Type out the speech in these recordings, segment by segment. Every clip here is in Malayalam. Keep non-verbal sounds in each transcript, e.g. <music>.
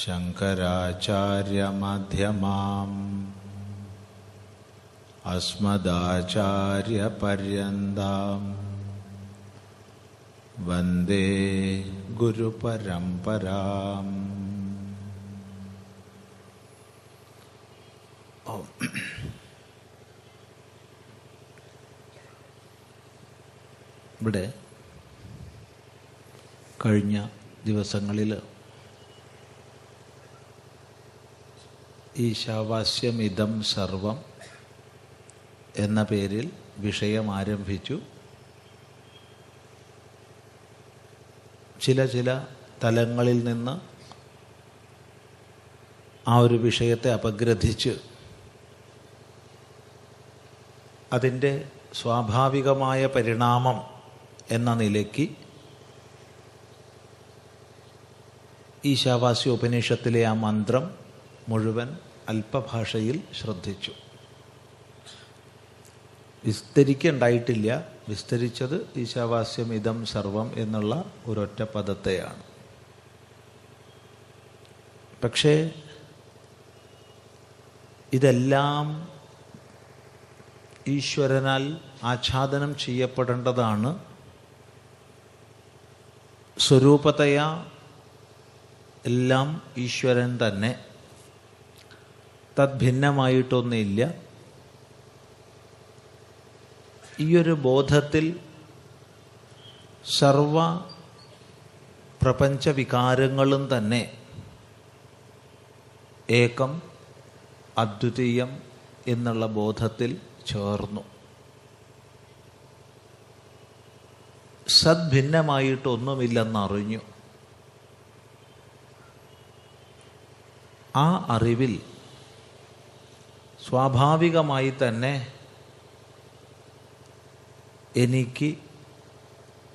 शङ्कराचार्यमध्यमाम् अस्मदाचार्यपर्यन्ताम् वन्दे गुरुपरम्पराम् <clears throat> ഇവിടെ കഴിഞ്ഞ ദിവസങ്ങളിൽ ഈശാവാസ്യമിതം സർവം എന്ന പേരിൽ വിഷയം ആരംഭിച്ചു. ചില ചില തലങ്ങളിൽ നിന്ന് ആ ഒരു വിഷയത്തെ അപഗ്രഥിച്ച് അതിന്റെ സ്വാഭാവികമായ പരിണാമം എന്ന നിലയ്ക്ക് ഈശാവാസ്യ ഉപനിഷത്തിലെ ആ മന്ത്രം മുഴുവൻ അല്പഭാഷയിൽ ശ്രദ്ധിച്ചു. വിസ്തരിക്കണ്ടായിട്ടില്ല. വിസ്തരിച്ചത് ഈശാവാസ്യം ഇതം സർവം എന്നുള്ള ഒരൊറ്റ പദത്തെയാണ്. പക്ഷേ ഇതെല്ലാം ഈശ്വരനാൽ ആച്ഛാദനം ചെയ്യപ്പെടേണ്ടതാണ്. സ്വരൂപതയ എല്ലാം ഈശ്വരൻ തന്നെ. തദ്ഭിന്നമായിട്ടൊന്നില്ല ഈയൊരു ബോധത്തിൽ സർവ പ്രപഞ്ചവികാരങ്ങളും തന്നെ ഏകം അദ്വിതീയം എന്നുള്ള ബോധത്തിൽ ചേർന്നു. സദ്ഭിന്നമായിട്ടൊന്നുമില്ലെന്നറിഞ്ഞു. ആ അറിവിൽ സ്വാഭാവികമായി തന്നെ എനിക്ക്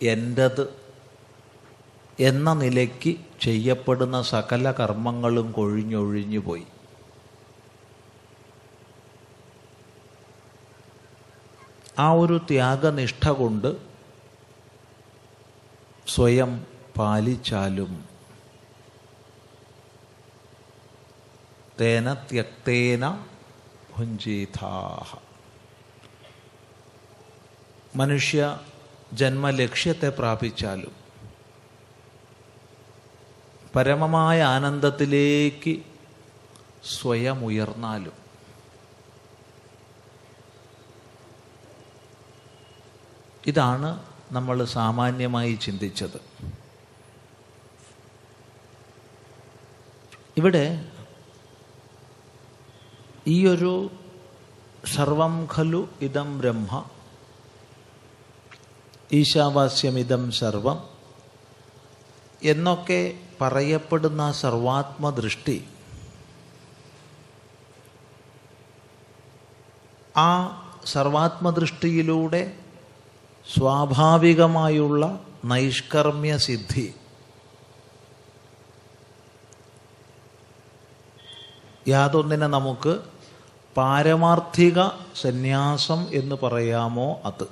എന്റത് എന്ന നിലയ്ക്ക് ചെയ്യപ്പെടുന്ന സകല കർമ്മങ്ങളും കൊഴിഞ്ഞൊഴിഞ്ഞു പോയി. ആ ഒരു ത്യാഗനിഷ്ഠ കൊണ്ട് സ്വയം പാലിച്ചാലും തേന ത്യക്തേന ഭുഞ്ചീഥാഹ മനുഷ്യ ജന്മലക്ഷ്യത്തെ പ്രാപിച്ചാലും പരമമായ ആനന്ദത്തിലേക്ക് സ്വയം ഉയർന്നാലും ഇതാണ് നമ്മൾ സാമാന്യമായി ചിന്തിച്ചത്. ഇവിടെ ഈ ഒരു സർവം ഖലു ഇതം ബ്രഹ്മ. ഈശാവാസ്യമിതം സർവം. എന്നൊക്കെ പറയപ്പെടുന്ന സർവാത്മദൃഷ്ടി ആ സർവാത്മദൃഷ്ടിയിലൂടെ സ്വാഭാവികമായുള്ള നൈഷ്കർമ്മ്യ സിദ്ധി. യാതൊന്നിനെ നമുക്ക് പാരമാർത്ഥിക സന്യാസം എന്ന് പറയാമോ അത്?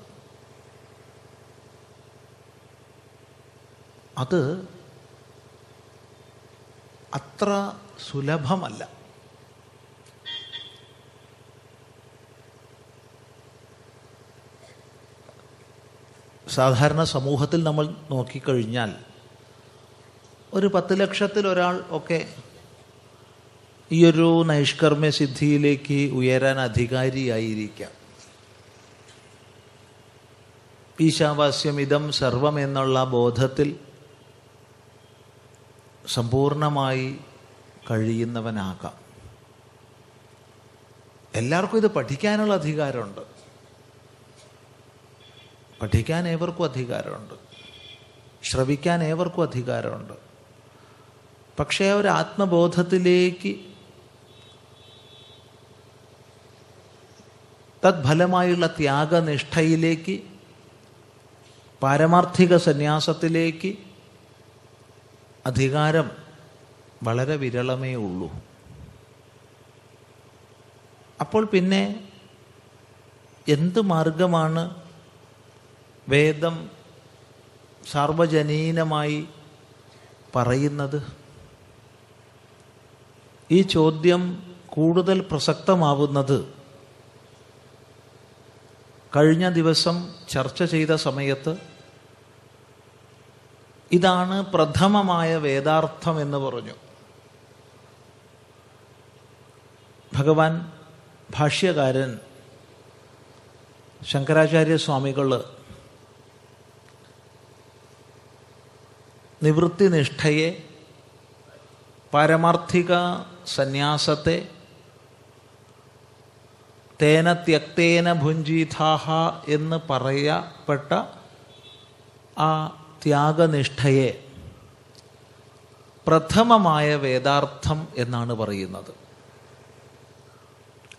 അത് അത്ര സുലഭമല്ല. സാധാരണ സമൂഹത്തിൽ നമ്മൾ നോക്കിക്കഴിഞ്ഞാൽ ഒരു പത്ത് ലക്ഷത്തിൽ ഒരാൾ ഒക്കെ ഈ ഒരു നൈഷ്കർമ്മ്യ സിദ്ധിയിലേക്ക് ഉയരാൻ അധികാരിയായിരിക്കാം. ഈശാവാസ്യം ഇതം സർവം എന്നുള്ള ബോധത്തിൽ സമ്പൂർണമായി കഴിയുന്നവനാകാം. എല്ലാവർക്കും ഇത് പഠിക്കാനുള്ള അധികാരമുണ്ട്. പഠിക്കാൻ ഏവർക്കും അധികാരമുണ്ട്. ശ്രവിക്കാൻ ഏവർക്കും അധികാരമുണ്ട്. പക്ഷേ ഒരു ആത്മബോധത്തിലേക്ക് തത്ഫലമായുള്ള ത്യാഗനിഷ്ഠയിലേക്ക് പാരമാർത്ഥിക സന്യാസത്തിലേക്ക് അധികാരം വളരെ വിരളമേ ഉള്ളൂ. അപ്പോൾ പിന്നെ എന്ത് മാർഗമാണ് വേദം സാർവജനീനമായി പറയുന്നത്? ഈ ചോദ്യം കൂടുതൽ പ്രസക്തമാവുന്നത് കഴിഞ്ഞ ദിവസം ചർച്ച ചെയ്ത സമയത്ത് ഇതാണ് പ്രഥമമായ വേദാർത്ഥം എന്ന് പറഞ്ഞു. ഭഗവാൻ ഭാഷ്യകാരൻ ശങ്കരാചാര്യ സ്വാമികൾ നിവൃത്തിനിഷ്ഠയെ പാരമാർത്ഥിക സന്യാസത്തെ തേന ത്യക്തേന ഭുഞ്ചീഥാഹ എന്ന് പറയപ്പെട്ട ആ ത്യാഗനിഷ്ഠയെ പ്രഥമമായ വേദാർത്ഥം എന്നാണ് പറയുന്നത്.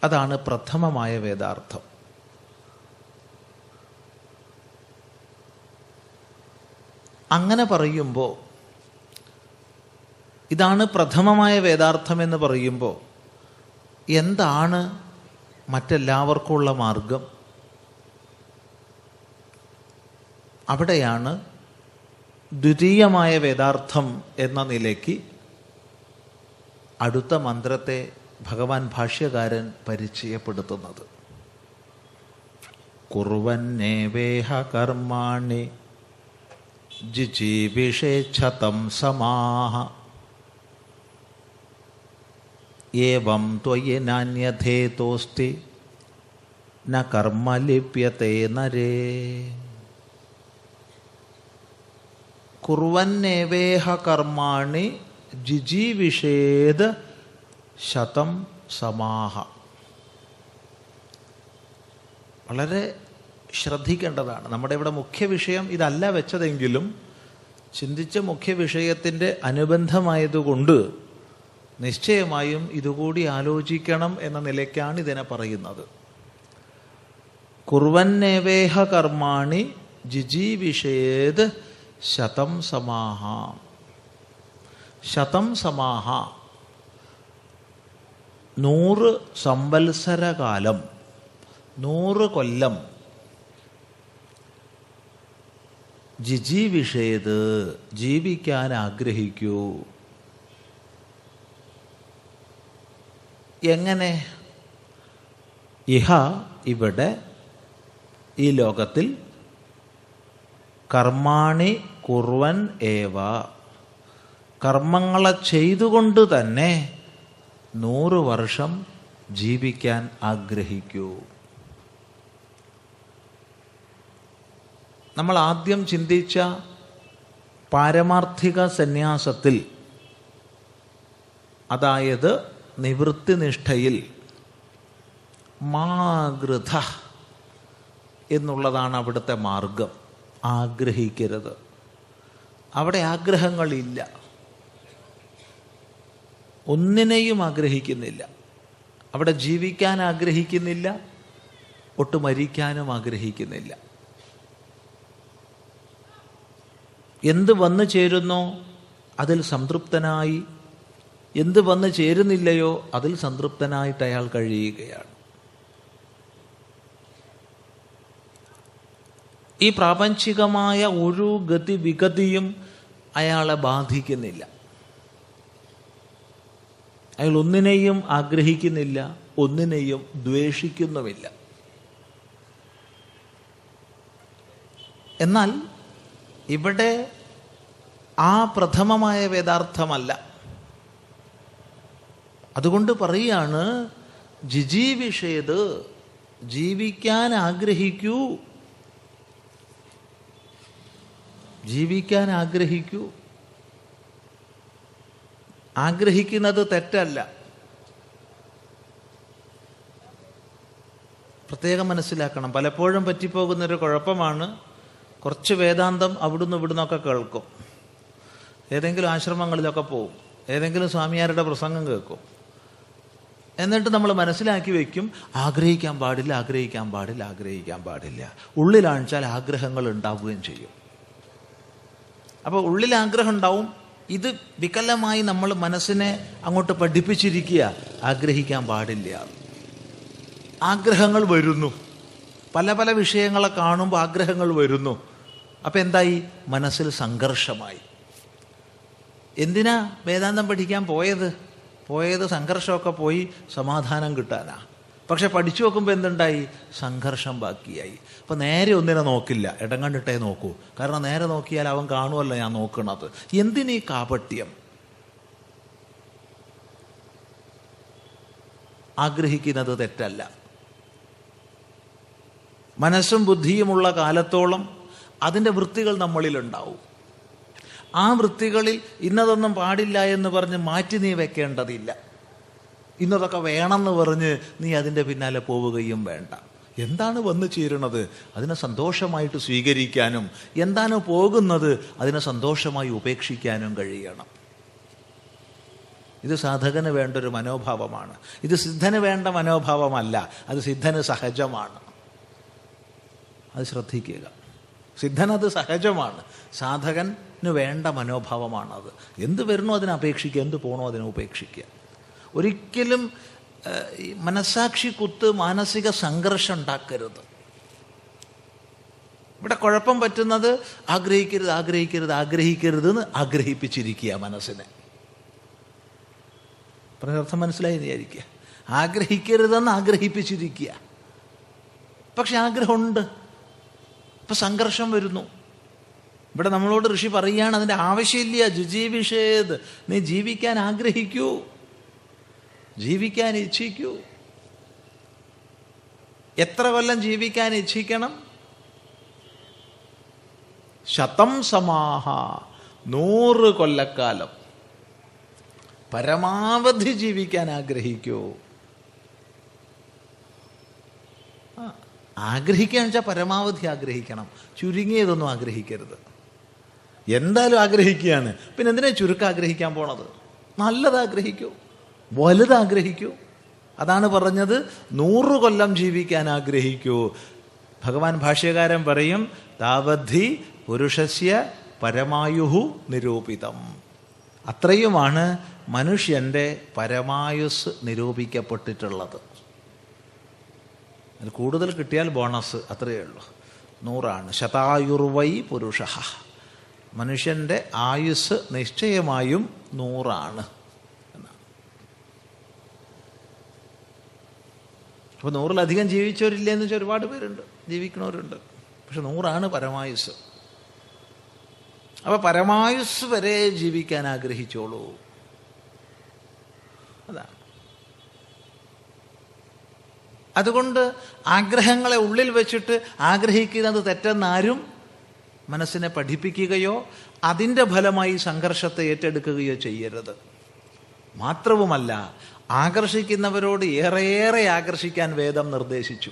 അതാണ് പ്രഥമമായ വേദാർത്ഥം. അങ്ങനെ പറയുമ്പോൾ ഇതാണ് പ്രഥമമായ വേദാർത്ഥം എന്ന് പറയുമ്പോൾ എന്താണ് മറ്റെല്ലാവർക്കുമുള്ള മാർഗം. അവിടെയാണ് ദ്വിതീയമായ വേദാർത്ഥം എന്ന നിലയ്ക്ക് അടുത്ത മന്ത്രത്തെ ഭഗവാൻ ഭാഷ്യകാരൻ പരിചയപ്പെടുത്തുന്നത്. കുറുവന്നേവേഹ കർമാണി ജിജീവിഷേച്ഛതം സമാഹ. ഏവം ത്വയി നാന്യഥേതോസ്തി ന കർമ്മ നരേ. കുറുവന്നേവേഹ കർമാണി ജിജീവിഷേത് ശതം സമാഹ. വളരെ ശ്രദ്ധിക്കേണ്ടതാണ്. നമ്മുടെ ഇവിടെ മുഖ്യ വിഷയം ഇതല്ല വെച്ചതെങ്കിലും ചിന്തിച്ച മുഖ്യ വിഷയത്തിന്റെ അനുബന്ധമായതുകൊണ്ട് നിശ്ചയമായും ഇതുകൂടി ആലോചിക്കണം എന്ന നിലയ്ക്കാണ് ഇതിനെ പറയുന്നത്. കുർവന്നേവേഹ കർമാണി ജിജീവിഷേത് ശതം സമാഹ. ശതം സമാഹ. നൂറ് സംവത്സരകാലം നൂറ് കൊല്ലം ജിജീവിഷേത് ജീവിക്കാൻ ആഗ്രഹിക്കൂ. എങ്ങനെ? ഇഹ ഇവിടെ ഈ ലോകത്തിൽ കർമാണി കുർവൻ ഏവ. കർമ്മങ്ങളെ ചെയ്തുകൊണ്ട് തന്നെ നൂറ് വർഷം ജീവിക്കാൻ ആഗ്രഹിക്കൂ. നമ്മൾ ആദ്യം ചിന്തിച്ച പാരമാർത്ഥിക സന്യാസത്തിൽ അതായത് നിവൃത്തിനിഷ്ഠയിൽ മാഗൃത എന്നുള്ളതാണ് അവിടുത്തെ മാർഗം. ആഗ്രഹിക്കരുത്. അവിടെ ആഗ്രഹങ്ങളില്ല. ഒന്നിനെയും ആഗ്രഹിക്കുന്നില്ല. അവിടെ ജീവിക്കാൻ ആഗ്രഹിക്കുന്നില്ല ഒട്ട് മരിക്കാനും ആഗ്രഹിക്കുന്നില്ല. എന്ത് വന്നു ചേരുന്നോ അതിൽ സംതൃപ്തനായി എന്ത് വന്നു ചേരുന്നില്ലയോ അതിൽ സംതൃപ്തനായിട്ട് അയാൾ കഴിയുകയാണ്. ഈ പ്രാപഞ്ചികമായ ഒരു ഗതി വിഗതിയും അയാളെ ബാധിക്കുന്നില്ല. അയാൾ ഒന്നിനെയും ആഗ്രഹിക്കുന്നില്ല ഒന്നിനെയും ദ്വേഷിക്കുന്നുമില്ല. എന്നാൽ ഇവിടെ ആ പ്രഥമമായ വേദാർത്ഥമല്ല. അതുകൊണ്ട് പറയാണ് ജിജീവിഷേത് ജീവിക്കാൻ ആഗ്രഹിക്കൂ. ജീവിക്കാൻ ആഗ്രഹിക്കൂ. ആഗ്രഹിക്കുന്നത് തെറ്റല്ല. പ്രത്യേകം മനസ്സിലാക്കണം. പലപ്പോഴും പറ്റിപ്പോകുന്നൊരു കുഴപ്പമാണ്. കുറച്ച് വേദാന്തം അവിടുന്ന് ഇവിടുന്നൊക്കെ കേൾക്കും. ഏതെങ്കിലും ആശ്രമങ്ങളിലൊക്കെ പോവും. ഏതെങ്കിലും സ്വാമിയാരുടെ പ്രസംഗം കേൾക്കും. എന്നിട്ട് നമ്മൾ മനസ്സിലാക്കി വെക്കും ആഗ്രഹിക്കാൻ പാടില്ല ആഗ്രഹിക്കാൻ പാടില്ല ആഗ്രഹിക്കാൻ പാടില്ല. ഉള്ളിലാണിച്ചാൽ ആഗ്രഹങ്ങൾ ഉണ്ടാവുകയും ചെയ്യും. അപ്പോൾ ഉള്ളിൽ ആഗ്രഹം ഉണ്ടാവും. ഇത് വികലമായി നമ്മൾ മനസ്സിനെ അങ്ങോട്ട് പഠിപ്പിച്ചിരിക്കുക ആഗ്രഹിക്കാൻ പാടില്ല. ആഗ്രഹങ്ങൾ വരുന്നു. പല പല വിഷയങ്ങളെ കാണുമ്പോൾ ആഗ്രഹങ്ങൾ വരുന്നു. അപ്പം എന്തായി? മനസ്സിൽ സംഘർഷമായി. എന്തിനാ വേദാന്തം പഠിക്കാൻ പോയത്? പോയത് സംഘർഷമൊക്കെ പോയി സമാധാനം കിട്ടാനാ. പക്ഷെ പഠിച്ചു നോക്കുമ്പോൾ എന്തുണ്ടായി? സംഘർഷം ബാക്കിയായി. അപ്പം നേരെ ഒന്നിനെ നോക്കില്ല. ഇടം കണ്ടിട്ടേ നോക്കൂ. കാരണം നേരെ നോക്കിയാൽ അവൻ കാണുമല്ലോ ഞാൻ നോക്കണത്. എന്തിനീ കാപട്യം? ആഗ്രഹിക്കുന്നത് തെറ്റല്ല. മനസ്സും ബുദ്ധിയുമുള്ള കാലത്തോളം അതിന്റെ വൃത്തികൾ നമ്മളിലുണ്ടാവും. ആ വൃത്തികളിൽ ഇന്നതൊന്നും പാടില്ല എന്ന് പറഞ്ഞ് മാറ്റി നീ വെക്കേണ്ടതില്ല. ഇന്നതൊക്കെ വേണമെന്ന് പറഞ്ഞ് നീ അതിന്റെ പിന്നാലെ പോവുകയും വേണ്ട. എന്താണ് വന്നു ചേരുന്നത്? അതിനെ സന്തോഷമായിട്ട് സ്വീകരിക്കാനും എന്താണ് പോകുന്നത് അതിനെ സന്തോഷമായി ഉപേക്ഷിക്കാനും കഴിയണം. ഇത് സാധകന് വേണ്ട ഒരു മനോഭാവമാണ്. ഇത് സിദ്ധന് വേണ്ട മനോഭാവമല്ല. അത് സിദ്ധന് സഹജമാണ്. അത് ശ്രദ്ധിക്കുക. സിദ്ധനത് സഹജമാണ്. സാധകന് വേണ്ട മനോഭാവമാണത്. എന്ത് വരണോ അതിനെ അപേക്ഷിക്കുക എന്ത് പോകണോ അതിനെ ഉപേക്ഷിക്കുക. ഒരിക്കലും മനസാക്ഷി കുത്ത് മാനസിക സംഘർഷം ഉണ്ടാക്കരുത്. ഇവിടെ കുഴപ്പം പറ്റുന്നത് ആഗ്രഹിക്കരുത് ആഗ്രഹിക്കരുത് ആഗ്രഹിക്കരുത് എന്ന് ആഗ്രഹിപ്പിച്ചിരിക്കുക മനസ്സിനെ. പറഞ്ഞർത്ഥം മനസ്സിലായി വിചാരിക്കുക. ആഗ്രഹിക്കരുതെന്ന് ആഗ്രഹിപ്പിച്ചിരിക്കുക. പക്ഷെ ആഗ്രഹമുണ്ട്. ഇപ്പൊ സംഘർഷം വരുന്നു. ഇവിടെ നമ്മളോട് ഋഷി പറയുകയാണ് അതിന്റെ ആവശ്യമില്ല ജുജീവിഷേത്. നീ ജീവിക്കാൻ ആഗ്രഹിക്കൂ. ജീവിക്കാൻ ഇച്ഛിക്കൂ. എത്ര കൊല്ലം ജീവിക്കാൻ ഇച്ഛിക്കണം? ശതം സമാഹ നൂറ് കൊല്ലക്കാലം. പരമാവധി ജീവിക്കാൻ ആഗ്രഹിക്കൂ. ആ, ആഗ്രഹിക്കുകയെന്ന് വെച്ചാൽ പരമാവധി ആഗ്രഹിക്കണം. ചുരുങ്ങിയതൊന്നും ആഗ്രഹിക്കരുത്. എന്തായാലും ആഗ്രഹിക്കുകയാണ്. പിന്നെ എന്തിനാ ചുരുക്കം ആഗ്രഹിക്കാൻ പോണത്? നല്ലത് ആഗ്രഹിക്കൂ വലുത് ആഗ്രഹിക്കൂ അതാണ് പറഞ്ഞത് നൂറ് കൊല്ലം ജീവിക്കാൻ ആഗ്രഹിക്കൂ. ഭഗവാൻ ഭാഷ്യകാരൻ പറയും താവദ്ധി പുരുഷസ്യ പരമായുഹു നിരൂപിതം. അത്രയുമാണ് മനുഷ്യന്റെ പരമായുസ് നിരൂപിക്കപ്പെട്ടിട്ടുള്ളത്. കൂടുതൽ കിട്ടിയാൽ ബോണസ് അത്രയേ ഉള്ളൂ. നൂറാണ്. ശതായുർവൈ പുരുഷ മനുഷ്യന്റെ ആയുസ് നിശ്ചയമായും നൂറാണ് എന്നാണ്. അപ്പോൾ നൂറിലധികം ജീവിച്ചവരില്ല എന്ന് വെച്ചാൽ ഒരുപാട് പേരുണ്ട് ജീവിക്കണവരുണ്ട്. പക്ഷെ നൂറാണ് പരമായുസ്. അപ്പോൾ പരമായുസ് വരെ ജീവിക്കാൻ ആഗ്രഹിച്ചോളൂ. അതാണ്. അതുകൊണ്ട് ആഗ്രഹങ്ങളെ ഉള്ളിൽ വെച്ചിട്ട് ആഗ്രഹിക്കുന്നത് തെറ്റെന്നാരും മനസ്സിനെ പഠിപ്പിക്കുകയോ അതിന്റെ ഫലമായി സംഘർഷത്തെ ഏറ്റെടുക്കുകയോ ചെയ്യരുത്. മാത്രവുമല്ല ആകർഷിക്കുന്നവരോട് ഏറെയേറെ ആകർഷിക്കാൻ വേദം നിർദ്ദേശിച്ചു.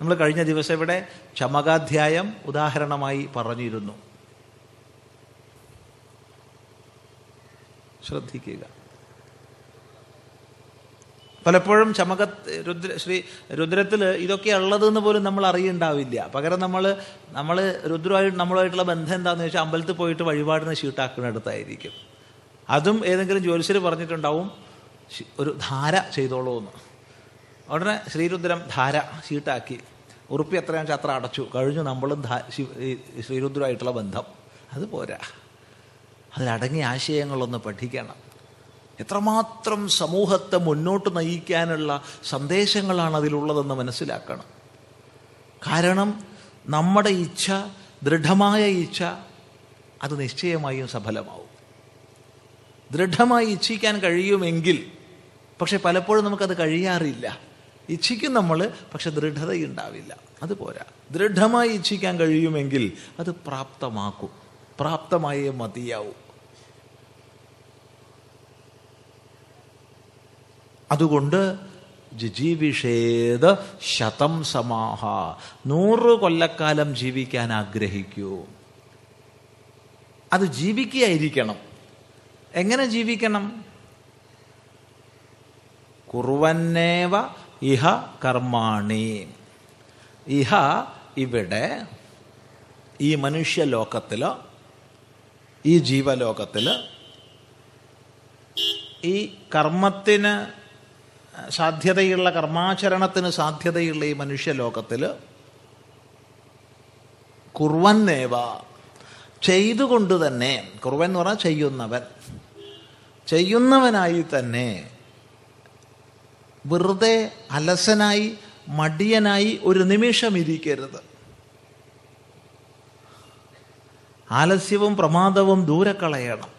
നമ്മൾ കഴിഞ്ഞ ദിവസം ഇവിടെ ചമകാധ്യായം ഉദാഹരണമായി പറഞ്ഞിരുന്നു. ശ്രദ്ധിക്കുക. പലപ്പോഴും ചമക രുദ്ര ശ്രീ രുദ്രത്തിൽ ഇതൊക്കെ ഉള്ളതെന്ന് പോലും നമ്മൾ അറിയുണ്ടാവില്ല. പകരം നമ്മൾ നമ്മൾ രുദ്രമായിട്ട് നമ്മളുമായിട്ടുള്ള ബന്ധം എന്താണെന്ന് വെച്ചാൽ അമ്പലത്തിൽ പോയിട്ട് വഴിപാടിന് ഷീട്ടാക്കുന്നിടത്തായിരിക്കും അതും ഏതെങ്കിലും ജ്യോതിഷർ പറഞ്ഞിട്ടുണ്ടാവും ഒരു ധാര ചെയ്തോളൂ എന്ന് ഉടനെ ശ്രീരുദ്രം ധാര ഷീട്ടാക്കി ഉറുപ്പി എത്രയാണെന്ന് വെച്ചാൽ അത്ര അടച്ചു. കഴിഞ്ഞു നമ്മളും ശ്രീരുദ്രമായിട്ടുള്ള ബന്ധം. അത് പോരാ. അതിലടങ്ങിയ ആശയങ്ങളൊന്ന് പഠിക്കണം. എത്രമാത്രം സമൂഹത്തെ മുന്നോട്ട് നയിക്കാനുള്ള സന്ദേശങ്ങളാണ് അതിലുള്ളതെന്ന് മനസ്സിലാക്കണം. കാരണം നമ്മുടെ ഇച്ഛ ദൃഢമായ ഇച്ഛ അത് നിശ്ചയമായും സഫലമാവും. ദൃഢമായി ഇച്ഛിക്കാൻ കഴിയുമെങ്കിൽ പക്ഷെ പലപ്പോഴും നമുക്കത് കഴിയാറില്ല. ഇച്ഛിക്കും നമ്മൾ പക്ഷെ ദൃഢതയുണ്ടാവില്ല. അത് പോരാ. ദൃഢമായി ഇച്ഛിക്കാൻ കഴിയുമെങ്കിൽ അത് പ്രാപ്തമാക്കും. പ്രാപ്തമായേ മതിയാവും. അതുകൊണ്ട് ജിജീവിഷേത് ശതം സമാഹ. നൂറ് കൊല്ലക്കാലം ജീവിക്കാൻ ആഗ്രഹിക്കൂ. അത് ജീവിക്കുകയായിരിക്കണം. എങ്ങനെ ജീവിക്കണം? കുറുവന്നേവ ഇഹ കർമാണി. ഇഹ ഇവിടെ ഈ മനുഷ്യലോകത്തിൽ ഈ ജീവലോകത്തിൽ ഈ കർമ്മത്തിന് സാധ്യതയുള്ള കർമാചരണത്തിന് സാധ്യതയുള്ള ഈ മനുഷ്യലോകത്തിൽ കുർവന്നേവ ചെയ്തുകൊണ്ട് തന്നെ കുറുവൻ എന്ന് പറഞ്ഞാൽ ചെയ്യുന്നവൻ ചെയ്യുന്നവനായി തന്നെ വെറുതെ അലസനായി മടിയനായി ഒരു നിമിഷം ഇരിക്കരുത്. ആലസ്യവും പ്രമാദവും ദൂരക്കളയണം കളയണം.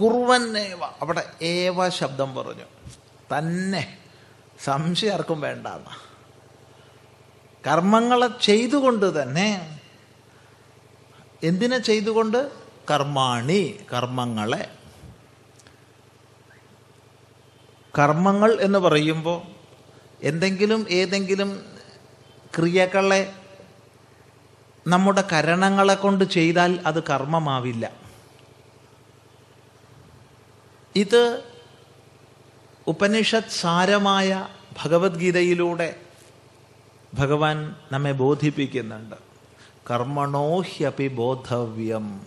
കുറുവന്നേവ. അവിടെ ഏവ ശബ്ദം പറഞ്ഞു. തന്നെ. സംശയം ആർക്കും വേണ്ട കർമ്മങ്ങളെ ചെയ്തുകൊണ്ട് തന്നെ എന്തിനെ ചെയ്തുകൊണ്ട്? കർമാണി കർമ്മങ്ങളെ. കർമ്മങ്ങൾ എന്ന് പറയുമ്പോൾ എന്തെങ്കിലും ഏതെങ്കിലും ക്രിയകളെ നമ്മുടെ കരണങ്ങളെ കൊണ്ട് ചെയ്താൽ അത് കർമ്മമാവില്ല. ഇത് ഉപനിഷത് സാരമായ ഭഗവത്ഗീതയിലൂടെ ഭഗവാൻ നമ്മെ ബോധിപ്പിക്കുന്നുണ്ട്. കർമ്മണോഹ്യപി ബോധവ്യം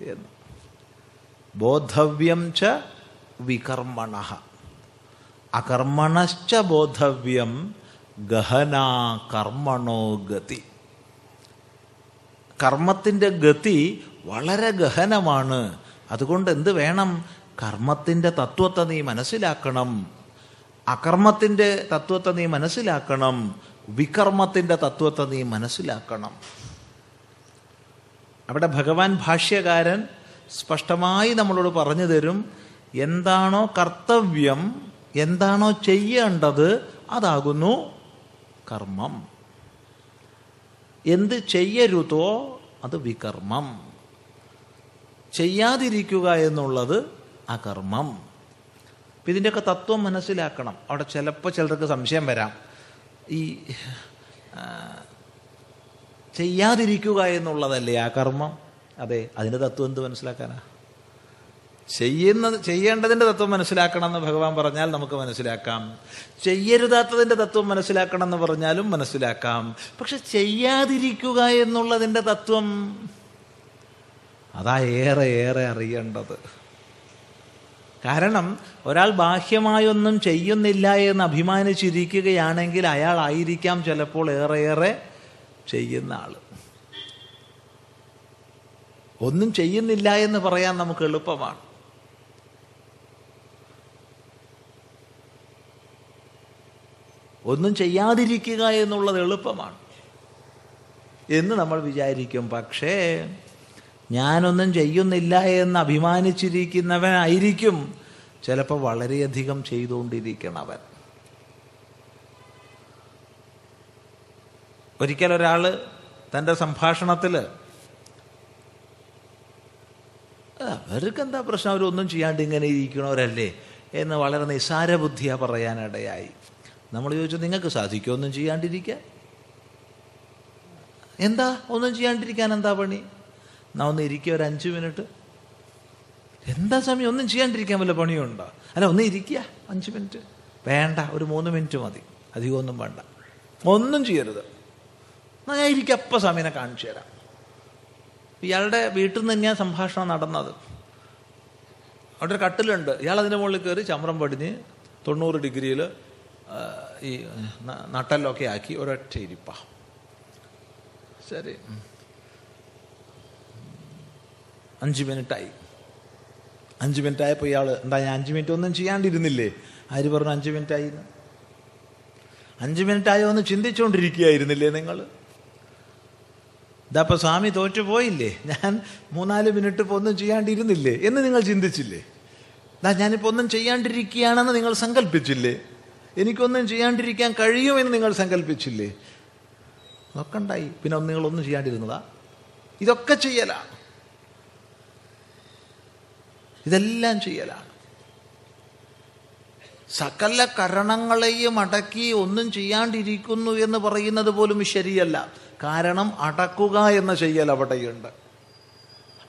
എന്ന്. ബോധവ്യം ച വികർമ്മണ. അകർമ്മണശ്ച ബോധവ്യം ഗഹനാ കർമ്മണോ ഗതി. കർമ്മത്തിന്റെ ഗതി വളരെ ഗഹനമാണ്. അതുകൊണ്ട് എന്ത് വേണം? കർമ്മത്തിന്റെ തത്വത്തെ നീ മനസ്സിലാക്കണം. അകർമ്മത്തിന്റെ തത്വത്തെ നീ മനസ്സിലാക്കണം. വികർമ്മത്തിന്റെ തത്വത്തെ നീ മനസ്സിലാക്കണം. അവിടെ ഭഗവാൻ ഭാഷ്യകാരൻ സ്പഷ്ടമായി നമ്മളോട് പറഞ്ഞു തരും എന്താണോ കർത്തവ്യം എന്താണോ ചെയ്യേണ്ടത് അതാകുന്നു കർമ്മം. എന്ത് ചെയ്യരുതോ അത് വികർമ്മം. ചെയ്യാതിരിക്കുക എന്നുള്ളത് അകർമ്മം. ഇതിന്റെയൊക്കെ തത്വം മനസ്സിലാക്കണം. അവിടെ ചിലപ്പോൾ ചിലർക്ക് സംശയം വരാം. ഈ ചെയ്യാതിരിക്കുക എന്നുള്ളതല്ലേ ആ കർമ്മം അതെ അതിന്റെ തത്വം എന്ത് മനസ്സിലാക്കാനാ? ചെയ്യുന്നത് ചെയ്യേണ്ടതിന്റെ തത്വം മനസ്സിലാക്കണം എന്ന് ഭഗവാൻ പറഞ്ഞാൽ നമുക്ക് മനസ്സിലാക്കാം. ചെയ്യരുതാത്തതിന്റെ തത്വം മനസ്സിലാക്കണം എന്ന് പറഞ്ഞാലും മനസ്സിലാക്കാം. പക്ഷെ ചെയ്യാതിരിക്കുക എന്നുള്ളതിന്റെ തത്വം അതാ ഏറെ ഏറെ അറിയേണ്ടത്. കാരണം ഒരാൾ ബാഹ്യമായൊന്നും ചെയ്യുന്നില്ല എന്ന് അഭിമാനിച്ചിരിക്കുകയാണെങ്കിൽ അയാൾ ആയിരിക്കാം ചിലപ്പോൾ ഏറെ ഏറെ ചെയ്യുന്ന ആൾ. ഒന്നും ചെയ്യുന്നില്ല എന്ന് പറയാൻ നമുക്ക് എളുപ്പമാണ്. ഒന്നും ചെയ്യാതിരിക്കുക എന്നുള്ളത് എളുപ്പമാണ് എന്ന് നമ്മൾ വിചാരിക്കും. പക്ഷേ ഞാനൊന്നും ചെയ്യുന്നില്ല എന്ന് അഭിമാനിച്ചിരിക്കുന്നവനായിരിക്കും. ചിലപ്പോൾ വളരെയധികം ചെയ്തുകൊണ്ടിരിക്കണവൻ. ഒരിക്കൽ ഒരാൾ തന്റെ സംഭാഷണത്തിൽ അവർക്ക് എന്താ പ്രശ്നം? അവരൊന്നും ചെയ്യാണ്ട് ഇങ്ങനെ ഇരിക്കണവരല്ലേ? എന്ന് വളരെ നിസാര ബുദ്ധിയാ പറയാനിടയായി. നമ്മൾ ചോദിച്ചു നിങ്ങൾക്ക് സാധിക്കുമോ ഒന്നും ചെയ്യാണ്ടിരിക്കാൻ? എന്താ? ഒന്നും ചെയ്യാണ്ടിരിക്കാൻ എന്താ പണി? എന്നാ ഒന്ന് ഇരിക്കുക ഒരു അഞ്ച് മിനിറ്റ്. എന്താ സമയം ഒന്നും ചെയ്യാണ്ടിരിക്കാൻ വല്ല പണിയുണ്ടോ? അല്ല ഒന്ന് ഇരിക്കുക അഞ്ച് മിനിറ്റ്. വേണ്ട ഒരു മൂന്ന് മിനിറ്റ് മതി. അധികമൊന്നും വേണ്ട. ഒന്നും ചെയ്യരുത്. ഞാൻ ഇരിക്കുക അപ്പം സമയനെ കാണിച്ചു തരാം. ഇയാളുടെ വീട്ടിൽ നിന്ന് തന്നെയാണ് സംഭാഷണം നടന്നത്. അവിടെ ഒരു കട്ടിലുണ്ട്. ഇയാൾ അതിന്റെ മുകളിൽ കയറി ചമ്രം പടിഞ്ഞ് തൊണ്ണൂറ് ഡിഗ്രിയിൽ ഈ ന- നട്ടെല്ലൊക്കെ ആക്കി ഒരൊറ്റ ഇരിപ്പ. ശരി. അഞ്ച് മിനിറ്റായി. അഞ്ച് മിനിറ്റ് ആയപ്പോൾ ഇയാൾ എന്താ ഞാൻ അഞ്ച് മിനിറ്റ് ഒന്നും ചെയ്യാണ്ടിരുന്നില്ലേ? ആര് പറഞ്ഞു അഞ്ച് മിനിറ്റ് ആയി അഞ്ച് മിനിറ്റ് ആയോ എന്ന് ചിന്തിച്ചുകൊണ്ടിരിക്കുകയായിരുന്നില്ലേ നിങ്ങൾ ഇതപ്പോൾ സ്വാമി തോറ്റു പോയില്ലേ? ഞാൻ മൂന്നാൽ മിനിറ്റ് ഇപ്പോൾ ഒന്നും ചെയ്യാണ്ടിരുന്നില്ലേ? എന്ന് നിങ്ങൾ ചിന്തിച്ചില്ലേ? ഇതാ ഞാനിപ്പോൾ ഒന്നും ചെയ്യാണ്ടിരിക്കുകയാണെന്ന് നിങ്ങൾ സങ്കല്പിച്ചില്ലേ എനിക്കൊന്നും ചെയ്യാണ്ടിരിക്കാൻ കഴിയുമെന്ന് നിങ്ങൾ സങ്കല്പിച്ചില്ലേ അതൊക്കെ ഉണ്ടായി പിന്നെ ഒന്ന് നിങ്ങളൊന്നും ചെയ്യാണ്ടിരുന്നതാ? ഇതൊക്കെ ചെയ്യലാണ് ഇതെല്ലാം ചെയ്യലാണ്. സകല കരണങ്ങളെയും അടക്കി ഒന്നും ചെയ്യാണ്ടിരിക്കുന്നു എന്ന് പറയുന്നത് പോലും ശരിയല്ല. കാരണം അടക്കുക എന്ന ചെയ്യൽ അവിടെയുണ്ട്.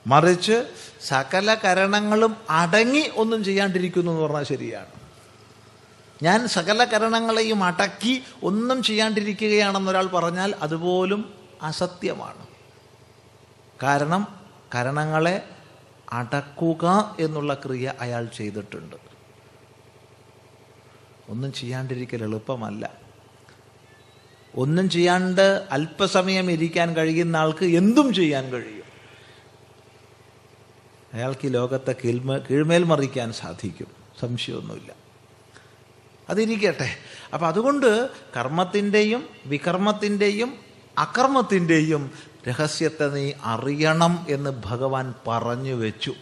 മറിച്ച് സകല കരണങ്ങളും അടങ്ങി ഒന്നും ചെയ്യാണ്ടിരിക്കുന്നു എന്ന് പറഞ്ഞാൽ ശരിയാണ്. ഞാൻ സകല കരണങ്ങളെയും അടക്കി ഒന്നും ചെയ്യാണ്ടിരിക്കുകയാണെന്നൊരാൾ പറഞ്ഞാൽ അതുപോലും അസത്യമാണ്. കാരണം കരണങ്ങളെ അടക്കുക എന്നുള്ള ക്രിയ അയാൾ ചെയ്തിട്ടുണ്ട്. ഒന്നും ചെയ്യാണ്ടിരിക്കൽ എളുപ്പമല്ല. ഒന്നും ചെയ്യാണ്ട് അല്പസമയം ഇരിക്കാൻ കഴിയുന്ന ആൾക്ക് എന്തും ചെയ്യാൻ കഴിയും. അയാൾക്ക് ഈ ലോകത്തെ കീഴ്മ കീഴ്മേൽ മറിക്കാൻ സാധിക്കും. സംശയമൊന്നുമില്ല. അതിരിക്കട്ടെ. അപ്പം അതുകൊണ്ട് കർമ്മത്തിന്റെയും വികർമ്മത്തിന്റെയും അകർമ്മത്തിന്റെയും രഹസ്യത്തെ നീ അറിയണം എന്ന് ഭഗവാൻ പറഞ്ഞു വെച്ചു.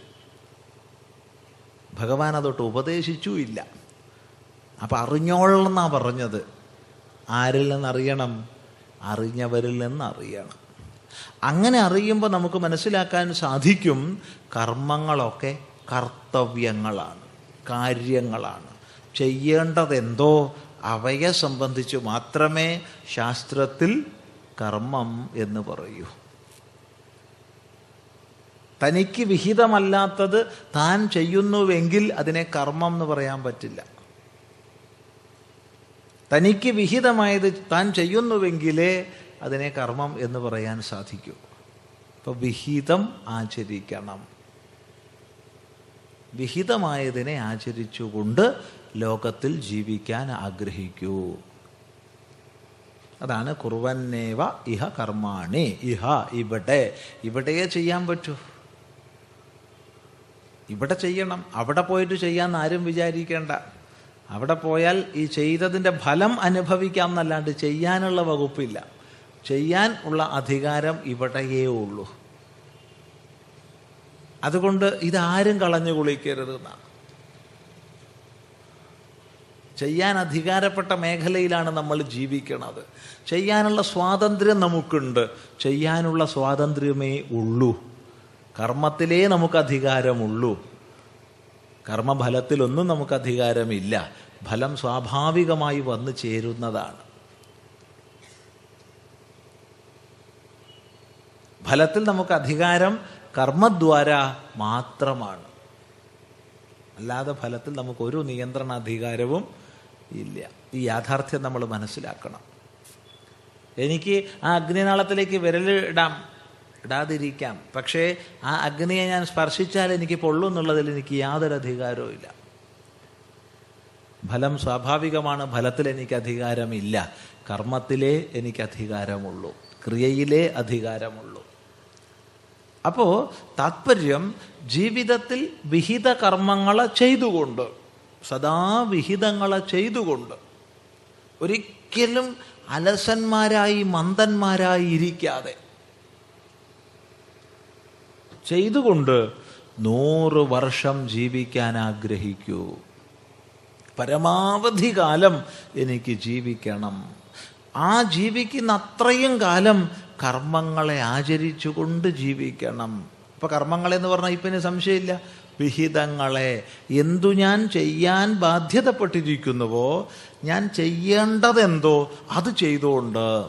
ഭഗവാൻ അതൊട്ട് ഉപദേശിച്ചൂ ഇല്ല. അപ്പം അറിഞ്ഞോളെന്നാണ് പറഞ്ഞത്. ആരിൽ നിന്നറിയണം? അറിഞ്ഞവരിൽ നിന്നറിയണം. അങ്ങനെ അറിയുമ്പോൾ നമുക്ക് മനസ്സിലാക്കാൻ സാധിക്കും കർമ്മങ്ങളൊക്കെ കർത്തവ്യങ്ങളാണ് കാര്യങ്ങളാണ്. ചെയ്യേണ്ടതെന്തോ അവയെ സംബന്ധിച്ച് മാത്രമേ ശാസ്ത്രത്തിൽ കർമ്മം എന്ന് പറയൂ. തനിക്ക് വിഹിതമല്ലാത്തത് താൻ ചെയ്യുന്നുവെങ്കിൽ അതിനെ കർമ്മം എന്ന് പറയാൻ പറ്റില്ല. തനിക്ക് വിഹിതമായത് താൻ ചെയ്യുന്നുവെങ്കിലേ അതിനെ കർമ്മം എന്ന് പറയാൻ സാധിക്കൂ. അപ്പൊ വിഹിതം ആചരിക്കണം. വിഹിതമായതിനെ ആചരിച്ചുകൊണ്ട് ലോകത്തിൽ ജീവിക്കാൻ ആഗ്രഹിക്കൂ. അതാണ് കുറുവന്നേവ ഇഹ കർമാണി. ഇഹ ഇവിടെ. ഇവിടെയേ ചെയ്യാൻ പറ്റൂ. ഇവിടെ ചെയ്യണം. അവിടെ പോയിട്ട് ചെയ്യാൻ ആരും വിചാരിക്കേണ്ട. അവിടെ പോയാൽ ഈ ചെയ്തതിന്റെ ഫലം അനുഭവിക്കാം എന്നല്ലാണ്ട് ചെയ്യാനുള്ള വകുപ്പില്ല. ചെയ്യാൻ ഉള്ള അധികാരം ഇവിടെയേ ഉള്ളൂ. അതുകൊണ്ട് ഇതാരും കളഞ്ഞു കുളിക്കരുത് എന്നാണ്. ചെയ്യാൻ അധികാരപ്പെട്ട മേഖലയിലാണ് നമ്മൾ ജീവിക്കുന്നത് ചെയ്യാനുള്ള സ്വാതന്ത്ര്യം നമുക്കുണ്ട്. ചെയ്യാനുള്ള സ്വാതന്ത്ര്യമേ ഉള്ളൂ. കർമ്മത്തിലേ നമുക്ക് അധികാരമുള്ളൂ. കർമ്മഫലത്തിലൊന്നും നമുക്ക് അധികാരമില്ല. ഫലം സ്വാഭാവികമായി വന്നു ചേരുന്നതാണ്. ഫലത്തിൽ നമുക്ക് അധികാരം കർമ്മദ്വാര മാത്രമാണ്. അല്ലാതെ ഫലത്തിൽ നമുക്ക് ഒരു നിയന്ത്രണ അധികാരവും ഇല്ല. ഈ യാഥാർത്ഥ്യം നമ്മൾ മനസ്സിലാക്കണം. എനിക്ക് ആ അഗ്നിനാളത്തിലേക്ക് വിരലിടാം ഇടാം ഇടാതിരിക്കാം. പക്ഷേ ആ അഗ്നിയെ ഞാൻ സ്പർശിച്ചാൽ എനിക്ക് പൊള്ളു എന്നുള്ളതിൽ എനിക്ക് യാതൊരു അധികാരവും ഇല്ല. ഫലം സ്വാഭാവികമാണ് ഫലത്തിൽ എനിക്ക് അധികാരമില്ല. കർമ്മത്തിലേ എനിക്ക് അധികാരമുള്ളൂ. ക്രിയയിലേ അധികാരമുള്ളൂ. അപ്പോൾ താത്പര്യം ജീവിതത്തിൽ വിഹിത കർമ്മങ്ങളെ ചെയ്തുകൊണ്ട് സദാ വിഹിതങ്ങളെ ചെയ്തുകൊണ്ട് ഒരിക്കലും അലസന്മാരായി മന്ദന്മാരായി ഇരിക്കാതെ ചെയ്തുകൊണ്ട് നൂറ് വർഷം ജീവിക്കാൻ ആഗ്രഹിക്കൂ. പരമാവധി കാലം എനിക്ക് ജീവിക്കണം. ആ ജീവിക്കുന്ന അത്രയും കാലം കർമ്മങ്ങളെ ആചരിച്ചുകൊണ്ട് ജീവിക്കണം. ഇപ്പൊ കർമ്മങ്ങളെന്ന് പറഞ്ഞാൽ ഇപ്പം സംശയമില്ല. വിഹിതങ്ങളെ എന്തു ഞാൻ ചെയ്യാൻ ബാധ്യതപ്പെട്ടിരിക്കുന്നുവോ ഞാൻ ചെയ്യേണ്ടതെന്തോ അത് ചെയ്തുകൊണ്ട്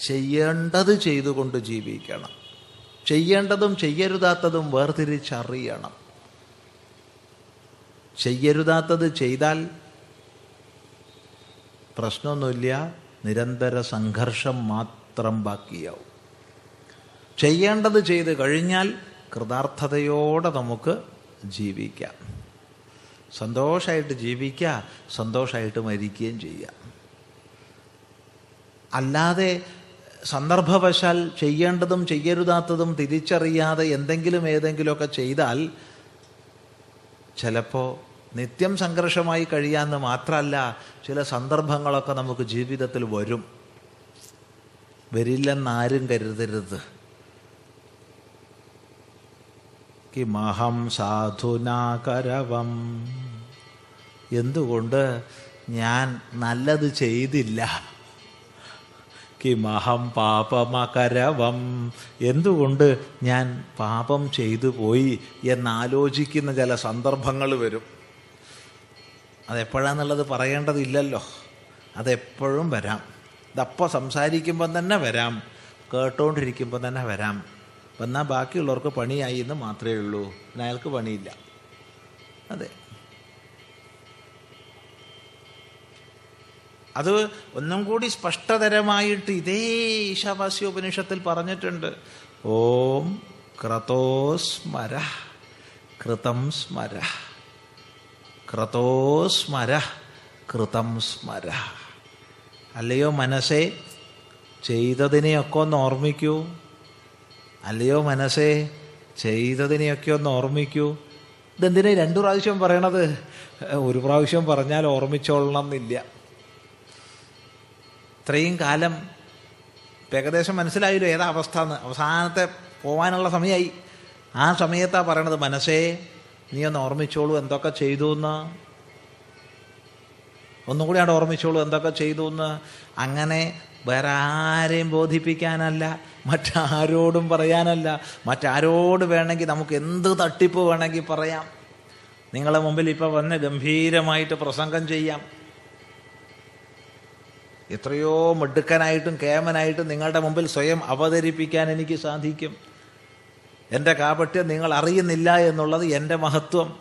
ചെയ്യേണ്ടത് ചെയ്തുകൊണ്ട് ജീവിക്കണം. ചെയ്യേണ്ടതും ചെയ്യരുതാത്തതും വേർതിരിച്ചറിയണം. ചെയ്യരുതാത്തത് ചെയ്താൽ പ്രശ്നമൊന്നുമില്ല നിരന്തര സംഘർഷം മാത്രം ബാക്കിയാവും. ചെയ്യേണ്ടത് ചെയ്ത് കഴിഞ്ഞാൽ കൃതാർത്ഥതയോടെ നമുക്ക് ജീവിക്കാം. സന്തോഷമായിട്ട് ജീവിക്കുക സന്തോഷമായിട്ട് മരിക്കുകയും ചെയ്യാം അല്ലാതെ സന്ദർഭവശാൽ ചെയ്യേണ്ടതും ചെയ്യരുതാത്തതും തിരിച്ചറിയാതെ എന്തെങ്കിലും ഏതെങ്കിലുമൊക്കെ ചെയ്താൽ ചിലപ്പോൾ നിത്യം സംഘർഷമായി കഴിയാമെന്ന് മാത്രമല്ല ചില സന്ദർഭങ്ങളൊക്കെ നമുക്ക് ജീവിതത്തിൽ വരും. വരില്ലെന്നാരും കരുതരുത്. കിമഹം സാധുനാകരവം. എന്തുകൊണ്ട് ഞാൻ നല്ലത് ചെയ്തില്ല? കിമഹം പാപമകരവം. എന്തുകൊണ്ട് ഞാൻ പാപം ചെയ്തു പോയി എന്നാലോചിക്കുന്ന ചില സന്ദർഭങ്ങൾ വരും. അതെപ്പോഴാന്നുള്ളത് പറയേണ്ടതില്ലല്ലോ. അതെപ്പോഴും വരാം. ഇതപ്പോൾ സംസാരിക്കുമ്പം തന്നെ വരാം. കേട്ടോണ്ടിരിക്കുമ്പോൾ തന്നെ വരാം. എന്നാൽ ബാക്കിയുള്ളവർക്ക് പണിയായി എന്ന് മാത്രമേ ഉള്ളൂ. അയാൾക്ക് പണിയില്ല. അതെ. അത് ഒന്നും കൂടി സ്പഷ്ടതരമായിട്ട് ഇതേ ഈശാവാസ്യോപനിഷത്തിൽ പറഞ്ഞിട്ടുണ്ട്. ഓം ക്രതോസ്മര കൃതം സ്മര ക്രതോസ്മര കൃതം സ്മര. അല്ലയോ മനസ്സേ ചെയ്തതിനെയൊക്കെ ഒന്ന് ഓർമ്മിക്കൂ. അല്ലയോ മനസ്സേ ചെയ്തതിനെയൊക്കെ ഒന്ന് ഓർമ്മിക്കൂ. ഇതെന്തിനാ രണ്ടു പ്രാവശ്യം പറയണത്? ഒരു പ്രാവശ്യം പറഞ്ഞാൽ ഓർമ്മിച്ചോളണം എന്നില്ല ഇത്രയും കാലം ഏകദേശം മനസ്സിലായല്ലോ ഏതാ അവസ്ഥ എന്ന് അവസാനത്തെ പോവാനുള്ള സമയമായി ആ സമയത്താണ് പറയണത് മനസ്സേ നീ ഒന്ന് ഓർമ്മിച്ചോളൂ എന്തൊക്കെ ചെയ്തു എന്ന് ഒന്നുകൂടി അവിടെ ഓർമ്മിച്ചോളൂ എന്തൊക്കെ ചെയ്തു എന്ന് അങ്ങനെ വേറെ ആരെയും ബോധിപ്പിക്കാനല്ല മറ്റാരോടും പറയാനല്ല മറ്റാരോട് വേണമെങ്കിൽ നമുക്ക് എന്ത് തട്ടിപ്പ് വേണമെങ്കിൽ പറയാം. നിങ്ങളെ മുമ്പിൽ ഇപ്പം വന്ന് ഗംഭീരമായിട്ട് പ്രസംഗം ചെയ്യാം. എത്രയോ മിടുക്കനായിട്ടും കേമനായിട്ടും നിങ്ങളുടെ മുമ്പിൽ സ്വയം അവതരിപ്പിക്കാൻ എനിക്ക് സാധിക്കും. എന്റെ കാപട്യം നിങ്ങൾ അറിയുന്നില്ല എന്നുള്ളത് എന്റെ മഹത്വം.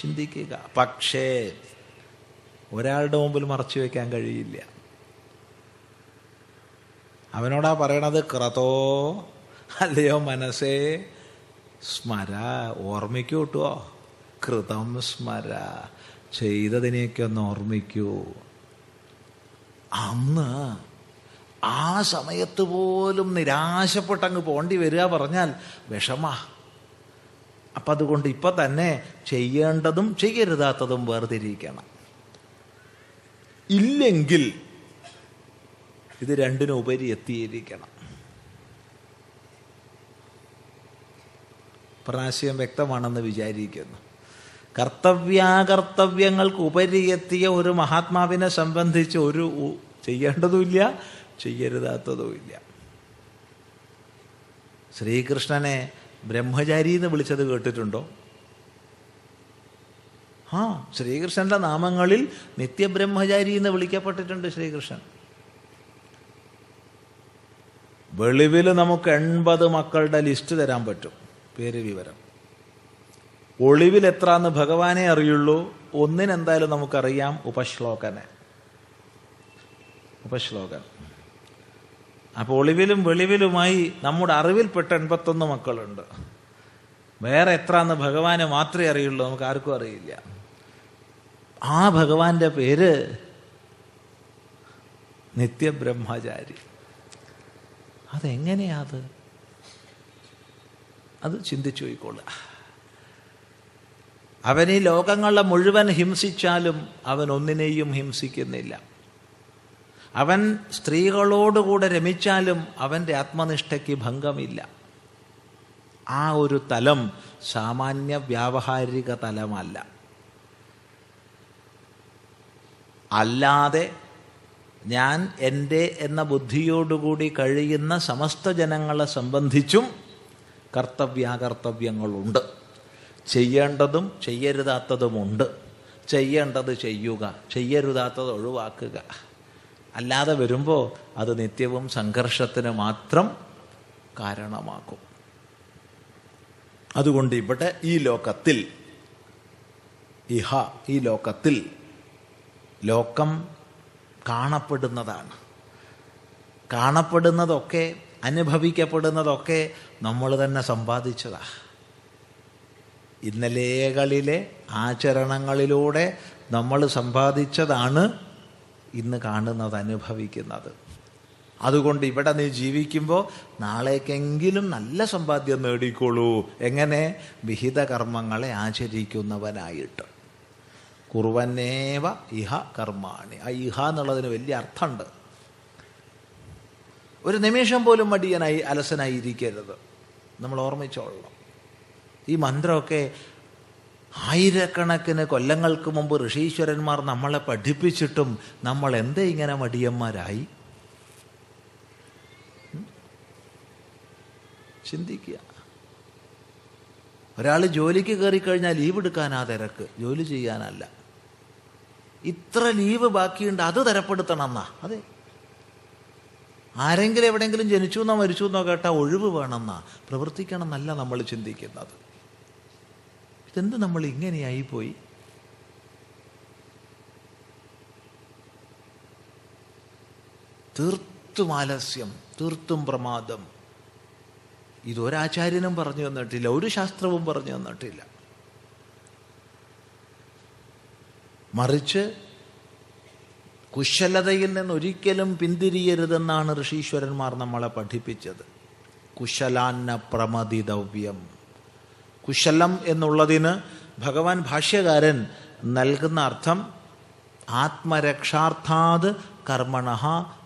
ചിന്തിക്കുക. പക്ഷേ ഒരാളുടെ മുമ്പിൽ മറച്ചു വയ്ക്കാൻ കഴിയില്ല. അവനോടാ പറയണത് ക്രതോ അല്ലയോ മനസ്സേ സ്മര ഓർമ്മിക്കൂ കിട്ടുവോ കൃതം സ്മര ചെയ്തതിനെയൊക്കെ ഒന്ന് ഓർമ്മിക്കൂ. അന്ന് ആ സമയത്ത് പോലും നിരാശപ്പെട്ടങ്ങ് പോണ്ടി വരിക പറഞ്ഞാൽ വിഷമ. അപ്പം അതുകൊണ്ട് ഇപ്പം തന്നെ ചെയ്യേണ്ടതും ചെയ്യരുതാത്തതും വേർതിരിക്കണം. ഇല്ലെങ്കിൽ ഇത് രണ്ടിനും ഉപരി എത്തിയിരിക്കണം. പ്രാശയം വ്യക്തമാണെന്ന് വിചാരിക്കുന്നു. കർത്തവ്യാകർത്തവ്യങ്ങൾക്ക് ഉപരി എത്തിയ ഒരു മഹാത്മാവിനെ സംബന്ധിച്ച് ഒരു ചെയ്യേണ്ടതുമില്ല ചെയ്യരുതാത്തതുമില്ല. ശ്രീകൃഷ്ണനെ ബ്രഹ്മചാരി എന്ന് വിളിച്ചത് കേട്ടിട്ടുണ്ടോ? ആ ശ്രീകൃഷ്ണന്റെ നാമങ്ങളിൽ നിത്യബ്രഹ്മചാരി എന്ന് വിളിക്കപ്പെട്ടിട്ടുണ്ട് ശ്രീകൃഷ്ണൻ. വെളിവിൽ നമുക്ക് എൺപത് മക്കളുടെ ലിസ്റ്റ് തരാൻ പറ്റും. പേര് വിവരം. ഒളിവിൽ എത്രാന്ന് ഭഗവാനെ അറിയുള്ളൂ. ഒന്നിനെന്തായാലും നമുക്കറിയാം. ഉപശ്ലോകനെ. ഉപശ്ലോകൻ. അപ്പോൾ ഒളിവിലും വെളിവിലുമായി നമ്മുടെ അറിവിൽപ്പെട്ട എൺപത്തൊന്ന് മക്കളുണ്ട്. വേറെ എത്ര എന്ന് ഭഗവാനെ മാത്രമേ അറിയുള്ളൂ. നമുക്ക് ആർക്കും അറിയില്ല. ആ ഭഗവാന്റെ പേര് നിത്യബ്രഹ്മചാരി. അതെങ്ങനെയാ അത് ചിന്തിച്ചു പോയിക്കൊള്ളുക അവൻ ഈ ലോകങ്ങളെ മുഴുവൻ ഹിംസിച്ചാലും അവൻ ഒന്നിനെയും ഹിംസിക്കുന്നില്ല. അവൻ സ്ത്രീകളോടുകൂടെ രമിച്ചാലും അവന്റെ ആത്മനിഷ്ഠയ്ക്ക് ഭംഗമില്ല. ആ ഒരു തലം സാമാന്യ വ്യാവഹാരിക തലമല്ല. അല്ലാതെ ഞാൻ എന്റെ എന്ന ബുദ്ധിയോടുകൂടി കഴിയുന്ന സമസ്ത ജനങ്ങളെ സംബന്ധിച്ചും കർത്തവ്യാകർത്തവ്യങ്ങളുണ്ട്. ചെയ്യേണ്ടതും ചെയ്യരുതാത്തതുമുണ്ട്. ചെയ്യേണ്ടത് ചെയ്യുക ചെയ്യരുതാത്തത് ഒഴിവാക്കുക. അല്ലാതെ വരുമ്പോൾ അത് നിത്യവും സംഘർഷത്തിന് മാത്രം കാരണമാക്കും. അതുകൊണ്ട് ഇവിടെ ഈ ലോകത്തിൽ ഇഹ ഈ ലോകത്തിൽ ലോകം കാണപ്പെടുന്നതാണ്. കാണപ്പെടുന്നതൊക്കെ അനുഭവിക്കപ്പെടുന്നതൊക്കെ നമ്മൾ തന്നെ സമ്പാദിച്ചതാ. ഇന്നലെകളിലെ ആചരണങ്ങളിലൂടെ നമ്മൾ സമ്പാദിച്ചതാണ് ഇന്ന് കാണുന്നത് അനുഭവിക്കുന്നത്. അതുകൊണ്ട് ഇവിടെ നീ ജീവിക്കുമ്പോൾ നാളേക്കെങ്കിലും നല്ല സമ്പാദ്യം നേടിക്കോളൂ. എങ്ങനെ? വിഹിത കർമ്മങ്ങളെ ആചരിക്കുന്നവനായിട്ട്. കുറുവന്നേവ ഇഹ കർമാണി. ആ ഇഹ എന്നുള്ളതിന് വലിയ അർത്ഥമുണ്ട്. ഒരു നിമിഷം പോലും മടിയനായി അലസനായി ഇരിക്കരുത്. നമ്മൾ ഓർമ്മിച്ചോളണം. ഈ മന്ത്രമൊക്കെ ആയിരക്കണക്കിന് കൊല്ലങ്ങൾക്ക് മുമ്പ് ഋഷീശ്വരന്മാർ നമ്മളെ പഠിപ്പിച്ചിട്ടും നമ്മൾ എന്തേ ഇങ്ങനെ മടിയന്മാരായി? ചിന്തിക്കുക. ഒരാൾ ജോലിക്ക് കയറിക്കഴിഞ്ഞാൽ ലീവ് എടുക്കാനാ തിരക്ക്. ജോലി ചെയ്യാനല്ല. ഇത്ര ലീവ് ബാക്കിയുണ്ട് അത് തരപ്പെടുത്തണം എന്നാ അതെ. ആരെങ്കിലും എവിടെയെങ്കിലും ജനിച്ചു എന്നോ മരിച്ചു എന്നോ കേട്ടാൽ ഒഴിവ് വേണമെന്നാ? പ്രവർത്തിക്കണം എന്നല്ല നമ്മൾ ചിന്തിക്കുന്നത്. ഇതെന്ത് നമ്മൾ ഇങ്ങനെയായി പോയി തീർത്തും ആലസ്യം തീർത്തും പ്രമാദം. ഇതൊരാചാര്യനും പറഞ്ഞു തന്നിട്ടില്ല ഒരു ശാസ്ത്രവും പറഞ്ഞു തന്നിട്ടില്ല. മറിച്ച് കുശലതയിൽ നിന്ന് ഒരിക്കലും പിന്തിരിയരുതെന്നാണ് ഋഷീശ്വരന്മാർ നമ്മളെ പഠിപ്പിച്ചത്. കുശലാന്ന പ്രമതിതവ്യം കുശലം എന്നുള്ളതിന് ഭഗവാൻ ഭാഷ്യകാരൻ നൽകുന്ന അർത്ഥം ആത്മരക്ഷാർത്ഥാത് കർമ്മണ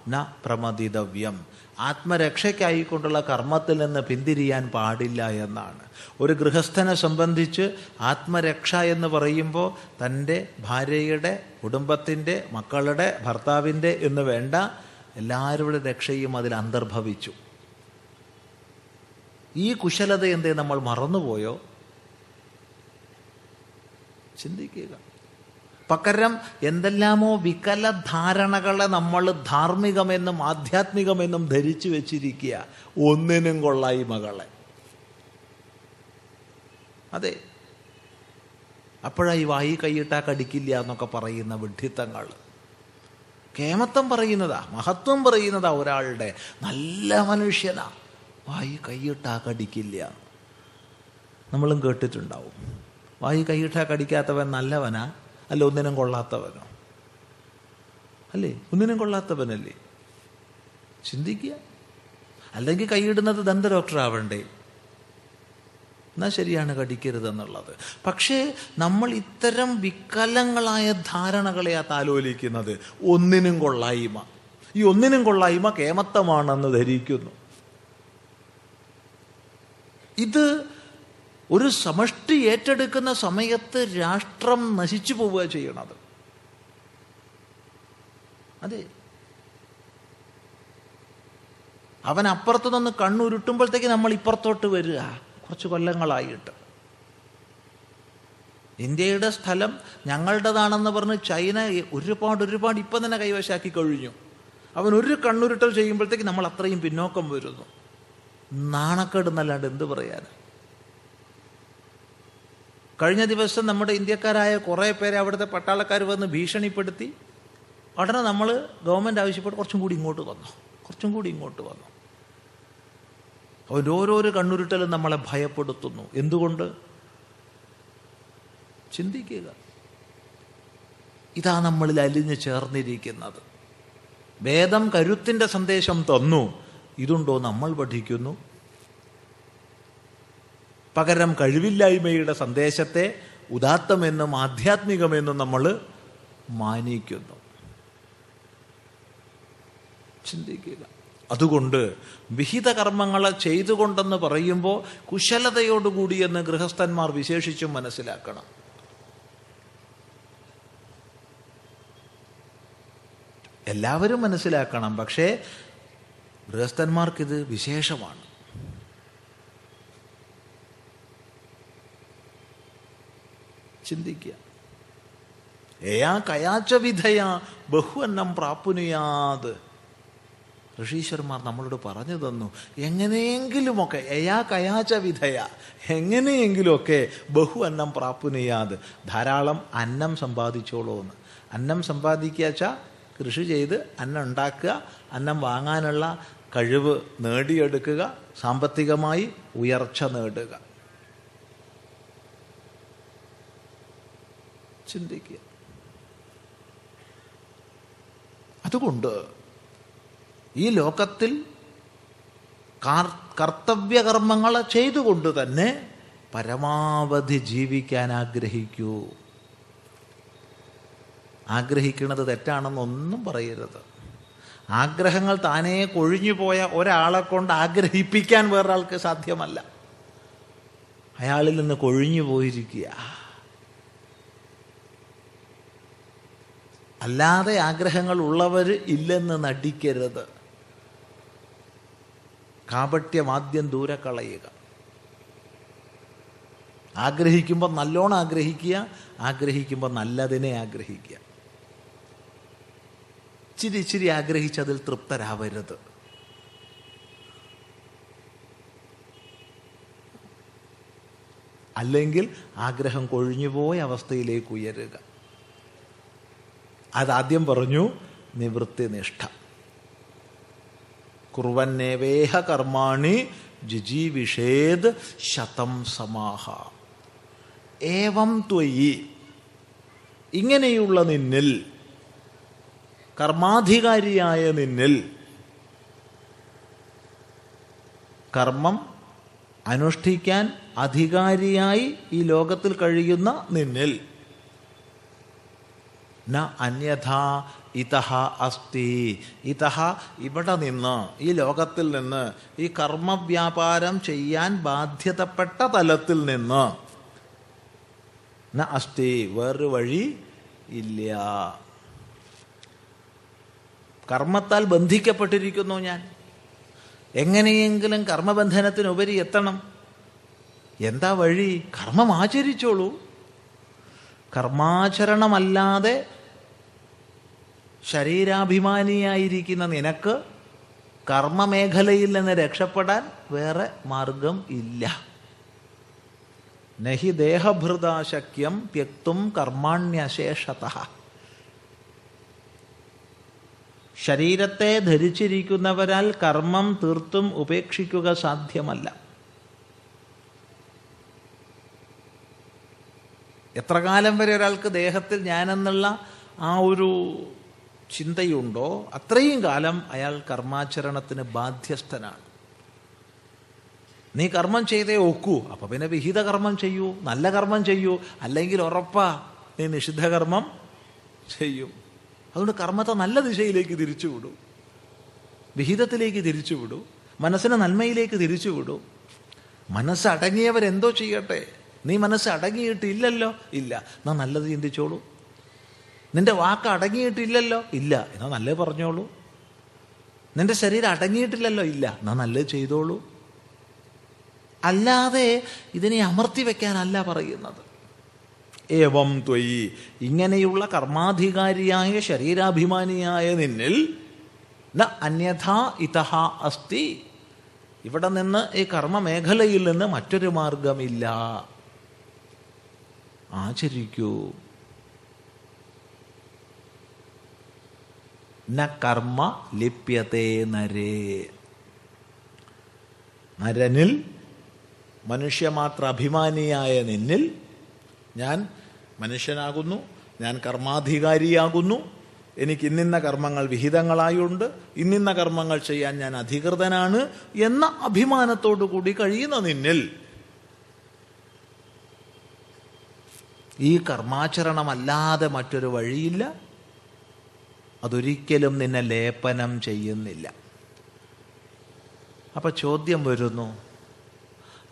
ന പ്രമതിതവ്യം ആത്മരക്ഷയ്ക്കായിക്കൊണ്ടുള്ള കർമ്മത്തിൽ നിന്ന് പിന്തിരിയാൻ പാടില്ല എന്നാണ്. ഒരു ഗൃഹസ്ഥനെ സംബന്ധിച്ച് ആത്മരക്ഷ എന്ന് പറയുമ്പോൾ തന്റെ ഭാര്യയുടെ കുടുംബത്തിന്റെ മക്കളുടെ ഭർത്താവിന്റെ എന്ന് വേണ്ട എല്ലാവരുടെ രക്ഷയും അതിൽ അന്തർഭവിച്ചു. ഈ കുശലത എന്തേ നമ്മൾ മറന്നുപോയോ? ചിന്തിക്കുക. പകരം എന്തെല്ലാമോ വികല ധാരണകളെ നമ്മൾ ധാർമ്മികമെന്നും ആധ്യാത്മികമെന്നും ധരിച്ചു വെച്ചിരിക്കുക. ഒന്നിനും കൊള്ളായ്മകളെ അതെ. അപ്പോഴായി വായി കൈയിട്ടാ കടിക്കില്ല എന്നൊക്കെ പറയുന്ന വിഡ്ഢിത്തങ്ങൾ. കേമത്വം പറയുന്നതാ മഹത്വം പറയുന്നതാ ഒരാളുടെ. നല്ല മനുഷ്യനാ. വായി കൈയിട്ടാ കടിക്കില്ല. നമ്മളും കേട്ടിട്ടുണ്ടാവും. വായി കൈയിട്ടാ കടിക്കാത്തവൻ നല്ലവനാ. അല്ല ഒന്നിനും കൊള്ളാത്തവനോ? അല്ലേ? ഒന്നിനും കൊള്ളാത്തവനല്ലേ? ചിന്തിക്കുക. അല്ലെങ്കിൽ കൈയിടുന്നത് ദന്ത ഡോക്ടർ ആവണ്ടേ എന്നാൽ ശരിയാണ് കടിക്കരുതെന്നുള്ളത്. പക്ഷേ നമ്മൾ ഇത്തരം വികലങ്ങളായ ആ താലോലിക്കുന്നത് ഒന്നിനും കൊള്ളായ്മ. ഈ ഒന്നിനും കൊള്ളായ്മ കേമത്തമാണെന്ന് ധരിക്കുന്നു. ഇത് ഒരു സമഷ്ടി ഏറ്റെടുക്കുന്ന സമയത്ത് രാഷ്ട്രം നശിച്ചു പോവുക ചെയ്യണത്. അതെ. അവൻ അപ്പുറത്തു നിന്ന് കണ്ണുരുട്ടുമ്പോഴത്തേക്ക് നമ്മൾ ഇപ്പുറത്തോട്ട് വരിക. കുറച്ച് കൊല്ലങ്ങളായിട്ട്. ഇന്ത്യയുടെ സ്ഥലം ഞങ്ങളുടേതാണെന്ന് പറഞ്ഞ് ചൈന ഒരുപാട് ഒരുപാട് ഇപ്പം തന്നെ കൈവശാക്കി കഴിഞ്ഞു. അവൻ ഒരു കണ്ണുരുട്ടൽ ചെയ്യുമ്പോഴത്തേക്ക് നമ്മൾ അത്രയും പിന്നോക്കം വരുന്നു. നാണക്കേട് എന്നല്ലാണ്ട് എന്ത് പറയാനാ? കഴിഞ്ഞ ദിവസം നമ്മുടെ ഇന്ത്യക്കാരായ കുറേ പേരെ അവിടുത്തെ പട്ടാളക്കാർ വന്ന് ഭീഷണിപ്പെടുത്തി. ഉടനെ നമ്മൾ ഗവൺമെന്റ് ആവശ്യപ്പെട്ട് കുറച്ചും കൂടി ഇങ്ങോട്ട് വന്നു. കുറച്ചും കൂടി ഇങ്ങോട്ട് വന്നു. അവൻ ഓരോരോ കണ്ണുരുട്ടലും നമ്മളെ ഭയപ്പെടുത്തുന്നു. എന്തുകൊണ്ട്? ചിന്തിക്കുക. ഇതാ നമ്മളിൽ അലിഞ്ഞു ചേർന്നിരിക്കുന്നത്. വേദം കരുത്തിന്റെ സന്ദേശം തന്നു. ഇതുണ്ടോ നമ്മൾ പഠിക്കുന്നു? പകരം കഴിവില്ലായ്മയുടെ സന്ദേശത്തെ ഉദാത്തമെന്നും ആധ്യാത്മികമെന്നും നമ്മൾ മാനിക്കുന്നു. ചിന്തിക്കുക. അതുകൊണ്ട് വിഹിത കർമ്മങ്ങളെ ചെയ്തുകൊണ്ടെന്ന് പറയുമ്പോൾ കുശലതയോടുകൂടി എന്ന് ഗൃഹസ്ഥന്മാർ വിശേഷിച്ചും മനസ്സിലാക്കണം. എല്ലാവരും മനസ്സിലാക്കണം പക്ഷേ ഗൃഹസ്ഥന്മാർക്കിത് വിശേഷമാണ്. ചിന്തിക്കുക. ഏയാ കയാച്ച വിധയ ബഹുവന്നം പ്രാപ്പുനുയാത് ഋഷീശ്വരന്മാർ നമ്മളോട് പറഞ്ഞു തന്നു എങ്ങനെയെങ്കിലുമൊക്കെ എയാ കയാച്ച വിധയ എങ്ങനെയെങ്കിലുമൊക്കെ ബഹു അന്നം പ്രാപ്പുനെയ്യാത് ധാരാളം അന്നം സമ്പാദിച്ചോളൂ എന്ന് അന്നം സമ്പാദിക്കുക കൃഷി ചെയ്ത് അന്നം ഉണ്ടാക്കുക അന്നം വാങ്ങാനുള്ള കഴിവ് നേടിയെടുക്കുക സാമ്പത്തികമായി ഉയർച്ച നേടുക. ചിന്തിക്കുക. അതുകൊണ്ട് ഈ ലോകത്തിൽ കർത്തവ്യകർമ്മങ്ങൾ ചെയ്തുകൊണ്ട് തന്നെ പരമാവധി ജീവിക്കാൻ ആഗ്രഹിക്കൂ. ആഗ്രഹിക്കുന്നത് തെറ്റാണെന്നൊന്നും പറയരുത്. ആഗ്രഹങ്ങൾ താനേ കൊഴിഞ്ഞു പോയ ഒരാളെ കൊണ്ട് ആഗ്രഹിപ്പിക്കാൻ വേറൊരാൾക്ക് സാധ്യമല്ല. അയാളിൽ നിന്ന് കൊഴിഞ്ഞു പോയിരിക്കുക. അല്ലാതെ ആഗ്രഹങ്ങൾ ഉള്ളവർ ഇല്ലെന്ന് നടിക്കരുത്. കാപട്യം ആദ്യം ദൂരെ കളയുക. ആഗ്രഹിക്കുമ്പോൾ നല്ലോണം ആഗ്രഹിക്കുക ആഗ്രഹിക്കുമ്പോൾ നല്ലതിനെ ആഗ്രഹിക്കുക. ഇച്ചിരി ഇച്ചിരി ആഗ്രഹിച്ചതിൽ തൃപ്തരാവരുത്. അല്ലെങ്കിൽ ആഗ്രഹം കൊഴിഞ്ഞുപോയ അവസ്ഥയിലേക്ക് ഉയരുക. അതാദ്യം പറഞ്ഞു നിവൃത്തി നിഷ്ഠ കുറുവന്നേവേഹ കർമാണി ജിജീവിഷേദ് ശതം സമാഹ. ഏവം ത്വയി ഇങ്ങനെയുള്ള നിന്നിൽ കർമാധികാരിയായ നിന്നിൽ കർമ്മം അനുഷ്ഠിക്കാൻ അധികാരിയായി ഈ ലോകത്തിൽ കഴിയുന്ന നിന്നിൽ ന അന്യഥാ ഇതഹ അസ്തി. ഇതഹ ഇവിടെ നിന്ന് ഈ ലോകത്തിൽ നിന്ന് ഈ കർമ്മവ്യാപാരം ചെയ്യാൻ ബാധ്യതപ്പെട്ട തലത്തിൽ നിന്ന് ന അസ്തി വേറൊരു വഴി ഇല്ല. കർമ്മത്താൽ ബന്ധിക്കപ്പെട്ടിരിക്കുന്നു ഞാൻ. എങ്ങനെയെങ്കിലും കർമ്മബന്ധനത്തിനുപരി എത്തണം. എന്താ വഴി? കർമ്മം ആചരിച്ചോളൂ. കർമാചരണമല്ലാതെ ശരീരാഭിമാനിയായിരിക്കുന്ന നിനക്ക് കർമ്മമേഖലയിൽ നിന്ന് രക്ഷപ്പെടാൻ വേറെ മാർഗം ഇല്ല. നഹി ദേഹഭൃതാശക്യം ത്യക്തും കർമാണ്യശേഷത. ശരീരത്തെ ധരിച്ചിരിക്കുന്നവരാൽ കർമ്മം തീർത്തും ഉപേക്ഷിക്കുക സാധ്യമല്ല. എത്ര കാലം വരെ ഒരാൾക്ക് ദേഹത്തിൽ ഞാനെന്നുള്ള ആ ഒരു ചിന്തയുണ്ടോ? അത്രയും കാലം അയാൾ കർമാചരണത്തിന് ബാധ്യസ്ഥനാണ്. നീ കർമ്മം ചെയ്തേ ഒക്കൂ. അപ്പൊ പിന്നെ വിഹിത കർമ്മം ചെയ്യൂ നല്ല കർമ്മം ചെയ്യൂ അല്ലെങ്കിൽ ഉറപ്പാ നീ നിഷിദ്ധ കർമ്മം ചെയ്യും. അതുകൊണ്ട് കർമ്മത്തെ നല്ല ദിശയിലേക്ക് തിരിച്ചുവിടൂ വിഹിതത്തിലേക്ക് തിരിച്ചുവിടൂ മനസ്സിനെ നന്മയിലേക്ക് തിരിച്ചുവിടൂ മനസ്സടങ്ങിയവരെന്തോ ചെയ്യട്ടെ. നീ മനസ്സ് അടങ്ങിയിട്ടില്ലല്ലോ? ഇല്ല. എന്നാ നല്ലത് ചിന്തിച്ചോളൂ. നിന്റെ വാക്ക് അടങ്ങിയിട്ടില്ലല്ലോ? ഇല്ല. എന്നാ നല്ലത് പറഞ്ഞോളൂ. നിന്റെ ശരീരം അടങ്ങിയിട്ടില്ലല്ലോ? ഇല്ല. എന്നാ നല്ലത് ചെയ്തോളൂ. അല്ലാതെ ഇതിനെ അമർത്തി വെക്കാനല്ല പറയുന്നത്. ഏവം ത്വയി. ഇങ്ങനെയുള്ള കർമാധികാരിയായ ശരീരാഭിമാനിയായ നിന്നിൽ അന്യഥാ ഇതഹ അസ്തി. ഇവിടെ നിന്ന് ഈ കർമ്മമേഖലയിൽ നിന്ന് മറ്റൊരു മാർഗമില്ല. ആചരിക്കൂ. ന കർമ്മ ലിപ്യത്തെ നരേ. നരനിൽ മനുഷ്യമാത്ര അഭിമാനിയായ നിന്നിൽ ഞാൻ മനുഷ്യനാകുന്നു ഞാൻ കർമാധികാരിയാകുന്നു എനിക്ക് ഇന്നിന്ന കർമ്മങ്ങൾ വിഹിതങ്ങളായുണ്ട് ഇന്നിന്ന കർമ്മങ്ങൾ ചെയ്യാൻ ഞാൻ അധികൃതനാണ് എന്ന അഭിമാനത്തോടു കൂടി കഴിയുന്ന നിന്നിൽ. ഈ കർമാചരണമല്ലാതെ മറ്റൊരു വഴിയില്ല. അതൊരിക്കലും നിന്നെ ലേപനം ചെയ്യുന്നില്ല. അപ്പൊ ചോദ്യം വരുന്നു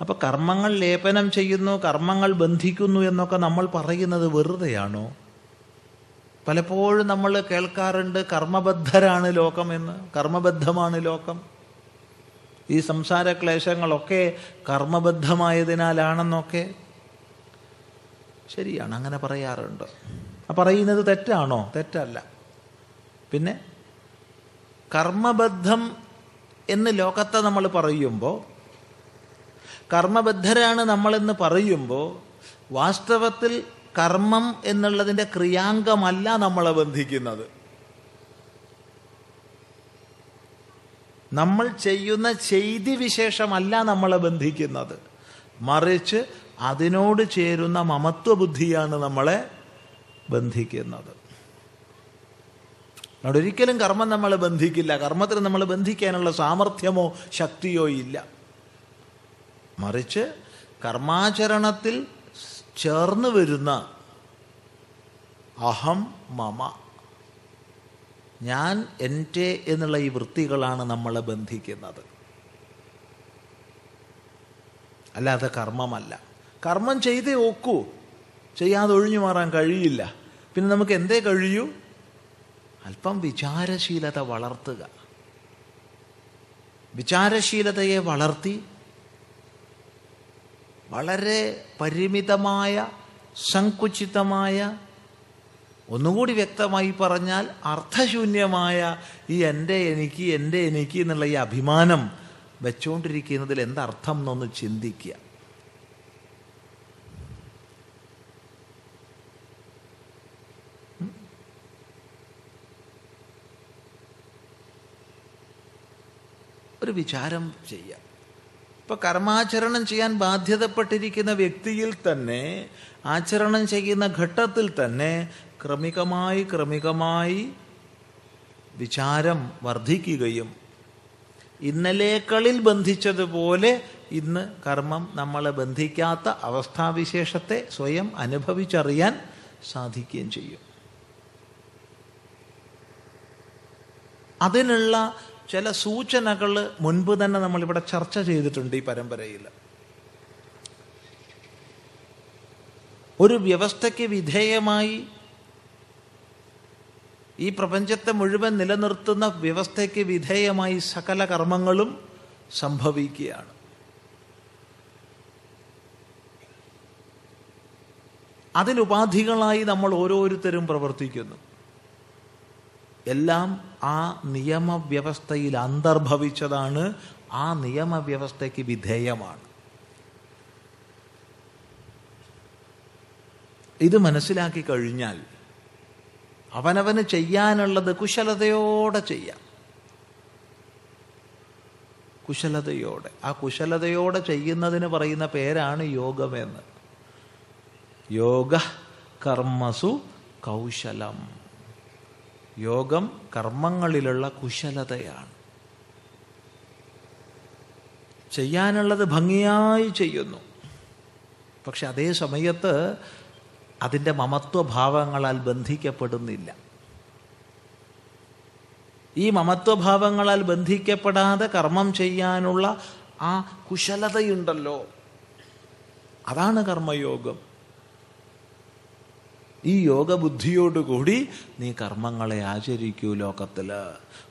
അപ്പൊ കർമ്മങ്ങൾ ലേപനം ചെയ്യുന്നു കർമ്മങ്ങൾ ബന്ധിക്കുന്നു എന്നൊക്കെ നമ്മൾ പറയുന്നത് വെറുതെയാണോ? പലപ്പോഴും നമ്മൾ കേൾക്കാറുണ്ട് കർമ്മബദ്ധരാണ് ലോകമെന്ന് കർമ്മബദ്ധമാണ് ലോകം. ഈ സംസാര ക്ലേശങ്ങളൊക്കെ കർമ്മബദ്ധമായതിനാലാണെന്നൊക്കെ. ശരിയാണ് അങ്ങനെ പറയാറുണ്ട്. ആ പറയുന്നത് തെറ്റാണോ? തെറ്റല്ല. പിന്നെ കർമ്മബദ്ധം എന്ന് ലോകത്തെ നമ്മൾ പറയുമ്പോൾ കർമ്മബദ്ധരാണ് നമ്മളെന്ന് പറയുമ്പോൾ വാസ്തവത്തിൽ കർമ്മം എന്നുള്ളതിന്റെ ക്രിയാംഗമല്ല നമ്മളെ ബന്ധിക്കുന്നത്. നമ്മൾ ചെയ്യുന്ന ചെയ്തി വിശേഷമല്ല നമ്മളെ ബന്ധിക്കുന്നത്. മറിച്ച് അതിനോട് ചേരുന്ന മമത്വ ബുദ്ധിയാണ് നമ്മളെ ബന്ധിക്കുന്നത്. അതുകൊണ്ട് ഒരിക്കലും കർമ്മം നമ്മൾ ബന്ധിക്കില്ല. കർമ്മത്തിന് നമ്മൾ ബന്ധിക്കാനുള്ള സാമർഥ്യമോ ശക്തിയോ ഇല്ല. മറിച്ച് കർമാചരണത്തിൽ ചേർന്ന് വരുന്ന അഹം മമ. ഞാൻ എന്റെ എന്നുള്ള ഈ വൃത്തികളാണ് നമ്മൾ ബന്ധിക്കുന്നത്. അല്ലാതെ കർമ്മമല്ല. കർമ്മം ചെയ്തേ ഒക്കൂ. ചെയ്യാതെ ഒഴിഞ്ഞു മാറാൻ കഴിയില്ല. പിന്നെ നമുക്ക് എന്തേ കഴിയൂ? അല്പം വിചാരശീലത വളർത്തുക. വിചാരശീലതയെ വളർത്തി വളരെ പരിമിതമായ സങ്കുചിതമായ ഒന്നുകൂടി വ്യക്തമായി പറഞ്ഞാൽ അർത്ഥശൂന്യമായ ഈ എന്റെ എനിക്ക് എന്റെ എനിക്ക് എന്നുള്ള ഈ അഭിമാനം വെച്ചുകൊണ്ടിരിക്കുന്നതിൽ എന്തർത്ഥം എന്നൊന്ന് ചിന്തിക്കുക. ഒരു വിചാരം ചെയ്യാം. ഇപ്പൊ കർമാചരണം ചെയ്യാൻ ബാധ്യതപ്പെട്ടിരിക്കുന്ന വ്യക്തിയിൽ തന്നെ ആചരണം ചെയ്യുന്ന ഘട്ടത്തിൽ തന്നെ ക്രമികമായി ക്രമികമായി വിചാരം വർദ്ധിക്കുകയും ഇന്നലേക്കളിൽ ബന്ധിച്ചതുപോലെ ഇന്ന് കർമ്മം നമ്മളെ ബന്ധിക്കാത്ത അവസ്ഥാവിശേഷത്തെ സ്വയം അനുഭവിച്ചറിയാൻ സാധിക്കുകയും ചെയ്യും. അതിനുള്ള ചില സൂചനകൾ മുൻപ് തന്നെ നമ്മളിവിടെ ചർച്ച ചെയ്തിട്ടുണ്ട് ഈ പരമ്പരയിൽ. ഒരു വ്യവസ്ഥയ്ക്ക് വിധേയമായി ഈ പ്രപഞ്ചത്തെ മുഴുവൻ നിലനിർത്തുന്ന വ്യവസ്ഥയ്ക്ക് വിധേയമായി സകല കർമ്മങ്ങളും സംഭവിക്കുകയാണ്. അതിനുപാധികളായി നമ്മൾ ഓരോരുത്തരും പ്രവർത്തിക്കുന്നു. എല്ലാം ആ നിയമവ്യവസ്ഥയിൽ അന്തർഭവിച്ചതാണ് ആ നിയമവ്യവസ്ഥയ്ക്ക് വിധേയമാണ്. ഇത് മനസ്സിലാക്കി കഴിഞ്ഞാൽ അവനവന് ചെയ്യാനുള്ളത് കുശലതയോടെ ചെയ്യാം. കുശലതയോടെ. ആ കുശലതയോടെ ചെയ്യുന്നതിന് പറയുന്ന പേരാണ് യോഗമെന്ന്. യോഗ കർമ്മസു കൗശലം. യോഗം കർമ്മങ്ങളിലുള്ള കുശലതയാണ്. ചെയ്യാനുള്ളത് ഭംഗിയായി ചെയ്യുന്നു. പക്ഷെ അതേ സമയത്ത് അതിന്റെ മമത്വഭാവങ്ങളാൽ ബന്ധിക്കപ്പെടുന്നില്ല. ഈ മമത്വഭാവങ്ങളാൽ ബന്ധിക്കപ്പെടാതെ കർമ്മം ചെയ്യാനുള്ള ആ കുശലതയുണ്ടല്ലോ. അതാണ് കർമ്മയോഗം. ഈ യോഗബുദ്ധിയോടുകൂടി നീ കർമ്മങ്ങളെ ആചരിക്കൂ ലോകത്തിൽ.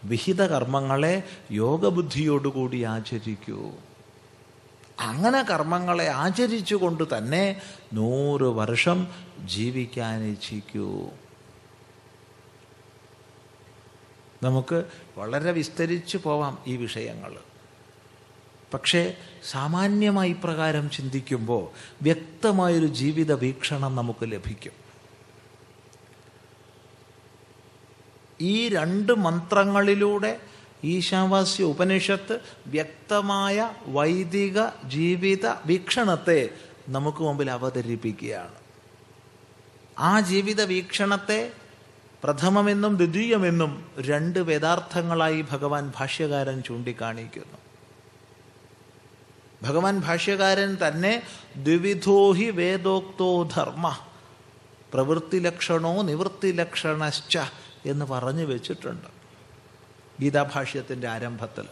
വിഹിത കർമ്മങ്ങളെ യോഗബുദ്ധിയോടുകൂടി ആചരിക്കൂ. അങ്ങനെ കർമ്മങ്ങളെ ആചരിച്ചുകൊണ്ട് തന്നെ നൂറ് വർഷം ജീവിക്കാൻ ഇച്ഛിക്കൂ. നമുക്ക് വളരെ വിസ്തരിച്ചു പോവാം ഈ വിഷയങ്ങൾ പക്ഷേ സാമാന്യമായി പ്രകാരം ചിന്തിക്കുമ്പോൾ വ്യക്തമായൊരു ജീവിത വീക്ഷണം നമുക്ക് ലഭിക്കും. ഈ രണ്ട് മന്ത്രങ്ങളിലൂടെ ഈശാവാസ്യ ഉപനിഷത്ത് വ്യക്തമായ വൈദിക ജീവിത വീക്ഷണത്തെ നമുക്ക് മുമ്പിൽ അവതരിപ്പിക്കുകയാണ്. ആ ജീവിത വീക്ഷണത്തെ പ്രഥമമെന്നും ദ്വിതീയമെന്നും രണ്ട് വേദാർത്ഥങ്ങളായി ഭഗവാൻ ഭാഷ്യകാരൻ ചൂണ്ടിക്കാണിക്കുന്നു. ഭഗവാൻ ഭാഷ്യകാരൻ തന്നെ ദ്വിവിധോഹി വേദോക്തോ ധർമ്മ പ്രവൃത്തിലക്ഷണോ നിവൃത്തിലക്ഷണശ്ച എന്ന് പറഞ്ഞു വെച്ചിട്ടുണ്ട് ഗീതാഭാഷ്യത്തിന്റെ ആരംഭത്തിൽ.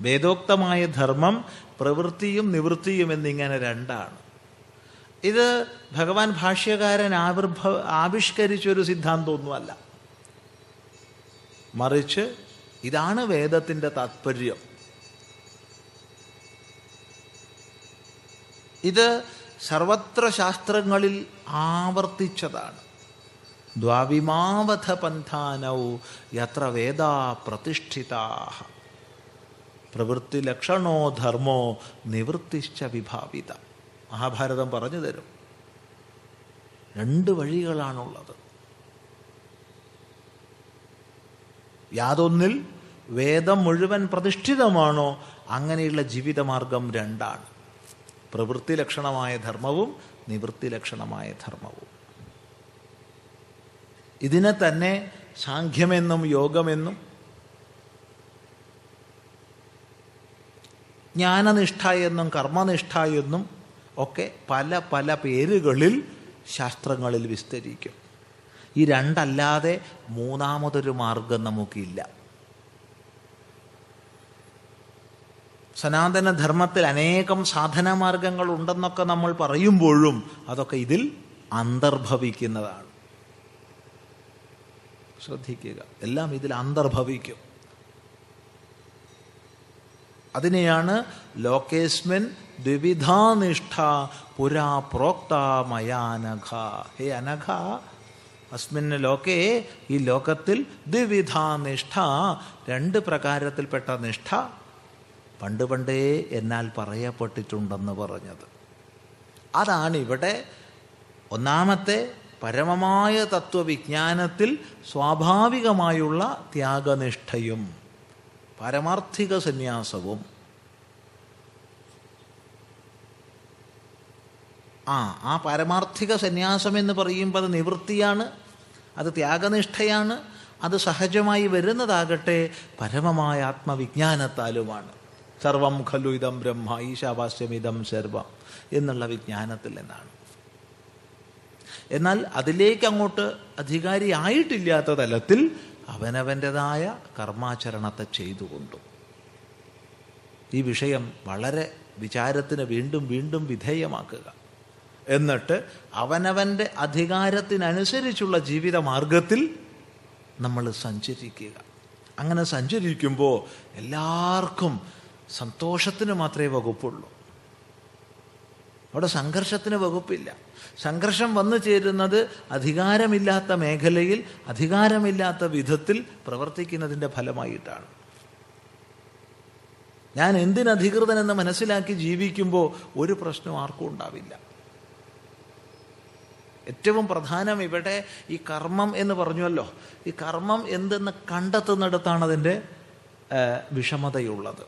വേദോക്തമായ ധർമ്മം പ്രവൃത്തിയും നിവൃത്തിയും എന്നിങ്ങനെ രണ്ടാണ്. ഇത് ഭഗവാൻ ഭാഷ്യകാരൻ ആവിർഭവ ആവിഷ്കരിച്ചൊരു സിദ്ധാന്തമൊന്നുമല്ല. മറിച്ച് ഇതാണ് വേദത്തിന്റെ താത്പര്യം. ഇത് സർവത്ര ശാസ്ത്രങ്ങളിൽ ആവർത്തിച്ചതാണ്. ദ്വാവിമാവധ പന്ഥാനൗ യത്ര വേദാ പ്രതിഷ്ഠിതാ പ്രവൃത്തിലക്ഷണോ ധർമ്മോ നിവൃത്തിശ്ച വിഭാവിത. മഹാഭാരതം പറഞ്ഞു തരും. രണ്ട് വഴികളാണുള്ളത്. യാതൊന്നിൽ വേദം മുഴുവൻ പ്രതിഷ്ഠിതമാണോ അങ്ങനെയുള്ള ജീവിതമാർഗം രണ്ടാണ്. പ്രവൃത്തി ലക്ഷണമായ ധർമ്മവും നിവൃത്തി ലക്ഷണമായ ധർമ്മവും. ഇതിനെ തന്നെ സാഖ്യമെന്നും യോഗമെന്നും ജ്ഞാനനിഷ്ഠ എന്നും കർമ്മനിഷ്ഠ എന്നും ഒക്കെ പല പല പേരുകളിൽ ശാസ്ത്രങ്ങളിൽ വിസ്തരിക്കും. ഈ രണ്ടല്ലാതെ മൂന്നാമതൊരു മാർഗം നമുക്കില്ല. സനാതനധർമ്മത്തിൽ അനേകം സാധനമാർഗങ്ങൾ ഉണ്ടെന്നൊക്കെ നമ്മൾ പറയുമ്പോഴും അതൊക്കെ ഇതിൽ അന്തർഭവിക്കുന്നതാണ്. ശ്രദ്ധിക്കുക. എല്ലാം ഇതിൽ അന്തർഭവിക്കും. അതിനെയാണ് ലോകേസ്മിൻ ദ്വിവിധാനിഷ്ഠ പുരാ പ്രോക്ത മയാനഘ. ഹേ അനഘ അസ്മിൻ ലോകേ ഈ ലോകത്തിൽ ദ്വിവിധാനിഷ്ഠ രണ്ട് പ്രകാരത്തിൽപ്പെട്ട നിഷ്ഠ പണ്ട് പണ്ടേ എന്നാൽ പറയപ്പെട്ടിട്ടുണ്ടെന്ന് പറഞ്ഞത്. അതാണ് ഇവിടെ ഒന്നാമത്തെ പരമമായ തത്വവിജ്ഞാനത്തിൽ സ്വാഭാവികമായുള്ള ത്യാഗനിഷ്ഠയും പരമാർത്ഥിക സന്യാസവും. ആ ആ പരമാർത്ഥിക സന്യാസം എന്ന് പറയുമ്പോൾ അത് നിവൃത്തിയാണ് അത് ത്യാഗനിഷ്ഠയാണ് അത് സഹജമായി വരുന്നതാകട്ടെ പരമമായ ആത്മവിജ്ഞാനത്താലുമാണ്. സർവം ഖലു ഇതം ബ്രഹ്മ ഈശാവാസ്യം ഇതം സർവം എന്നുള്ള വിജ്ഞാനത്തിൽ നിന്നാണ് എന്നാൽ അതിലേക്ക് അങ്ങോട്ട് അധികാരി ആയിട്ടില്ലാത്ത തലത്തിൽ അവനവന്റെതായ കർമാചരണത്തെ ചെയ്തുകൊണ്ടു. ഈ വിഷയം വളരെ വിചാരത്തിന് വീണ്ടും വീണ്ടും വിധേയമാക്കുക. എന്നിട്ട് അവനവന്റെ അധികാരത്തിനനുസരിച്ചുള്ള ജീവിത മാർഗത്തിൽ നമ്മൾ സഞ്ചരിക്കുക. അങ്ങനെ സഞ്ചരിക്കുമ്പോൾ എല്ലാവർക്കും സന്തോഷത്തിന് മാത്രമേ വകുപ്പുള്ളൂ. അവിടെ സംഘർഷത്തിന് വകുപ്പില്ല. സംഘർഷം വന്നു ചേരുന്നത് അധികാരമില്ലാത്ത മേഖലയിൽ അധികാരമില്ലാത്ത വിധത്തിൽ പ്രവർത്തിക്കുന്നതിന്റെ ഫലമായിട്ടാണ്. ഞാൻ എന്തിനധികൃതനെന്ന് മനസ്സിലാക്കി ജീവിക്കുമ്പോൾ ഒരു പ്രശ്നം ആർക്കും ഉണ്ടാവില്ല. ഏറ്റവും പ്രധാനം ഇവിടെ ഈ കർമ്മം എന്ന് പറഞ്ഞുവല്ലോ. ഈ കർമ്മം എന്തെന്ന് കണ്ടെത്തുന്നിടത്താണ് അതിന്റെ വിഷമതയുള്ളത്.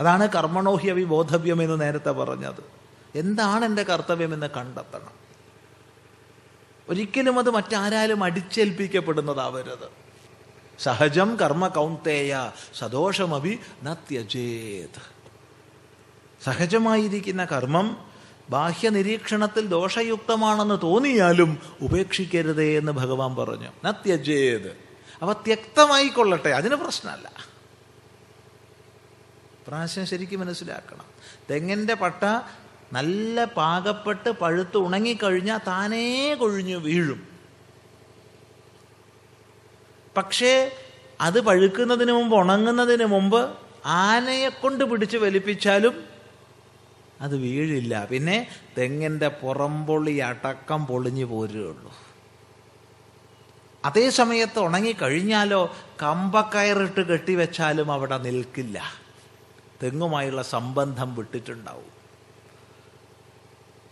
അതാണ് കർമ്മണോഹ്യവി ബോധവ്യം എന്ന് നേരത്തെ പറഞ്ഞത്. എന്താണ് എന്റെ കർത്തവ്യം എന്ന് കണ്ടെത്തണം. ഒരിക്കലും അത് മറ്റാരാലും അടിച്ചേൽപ്പിക്കപ്പെടുന്നതാവരുത്. സഹജം കർമ്മ കൗന്തേയ സദോഷമഭി നത്യജേത് സഹജമായിരിക്കുന്ന കർമ്മം ബാഹ്യ നിരീക്ഷണത്തിൽ ദോഷയുക്തമാണെന്ന് തോന്നിയാലും ഉപേക്ഷിക്കരുതേ എന്ന് ഭഗവാൻ പറഞ്ഞു. നത്യജേത് അവ ത്യക്തമായിക്കൊള്ളട്ടെ അതിന് പ്രശ്നമല്ല. പ്രാവശ്യം ശരിക്കും മനസ്സിലാക്കണം. തെങ്ങിന്റെ പട്ട നല്ല പാകപ്പെട്ട് പഴുത്ത് ഉണങ്ങിക്കഴിഞ്ഞാൽ താനേ കൊഴിഞ്ഞു വീഴും. പക്ഷേ അത് പഴുക്കുന്നതിന് മുമ്പ് ഉണങ്ങുന്നതിന് മുമ്പ് ആനയെ കൊണ്ട് പിടിച്ച് വലിപ്പിച്ചാലും അത് വീഴില്ല. പിന്നെ തെങ്ങിന്റെ പുറംപൊളി അടക്കം പൊളിഞ്ഞു പോരുകയുള്ളൂ. അതേ സമയത്ത് ഉണങ്ങിക്കഴിഞ്ഞാലോ കമ്പക്കയറിട്ട് കെട്ടിവെച്ചാലും അവിടെ നിൽക്കില്ല. തെങ്ങുമായുള്ള സംബന്ധം വിട്ടിട്ടുണ്ടാവും.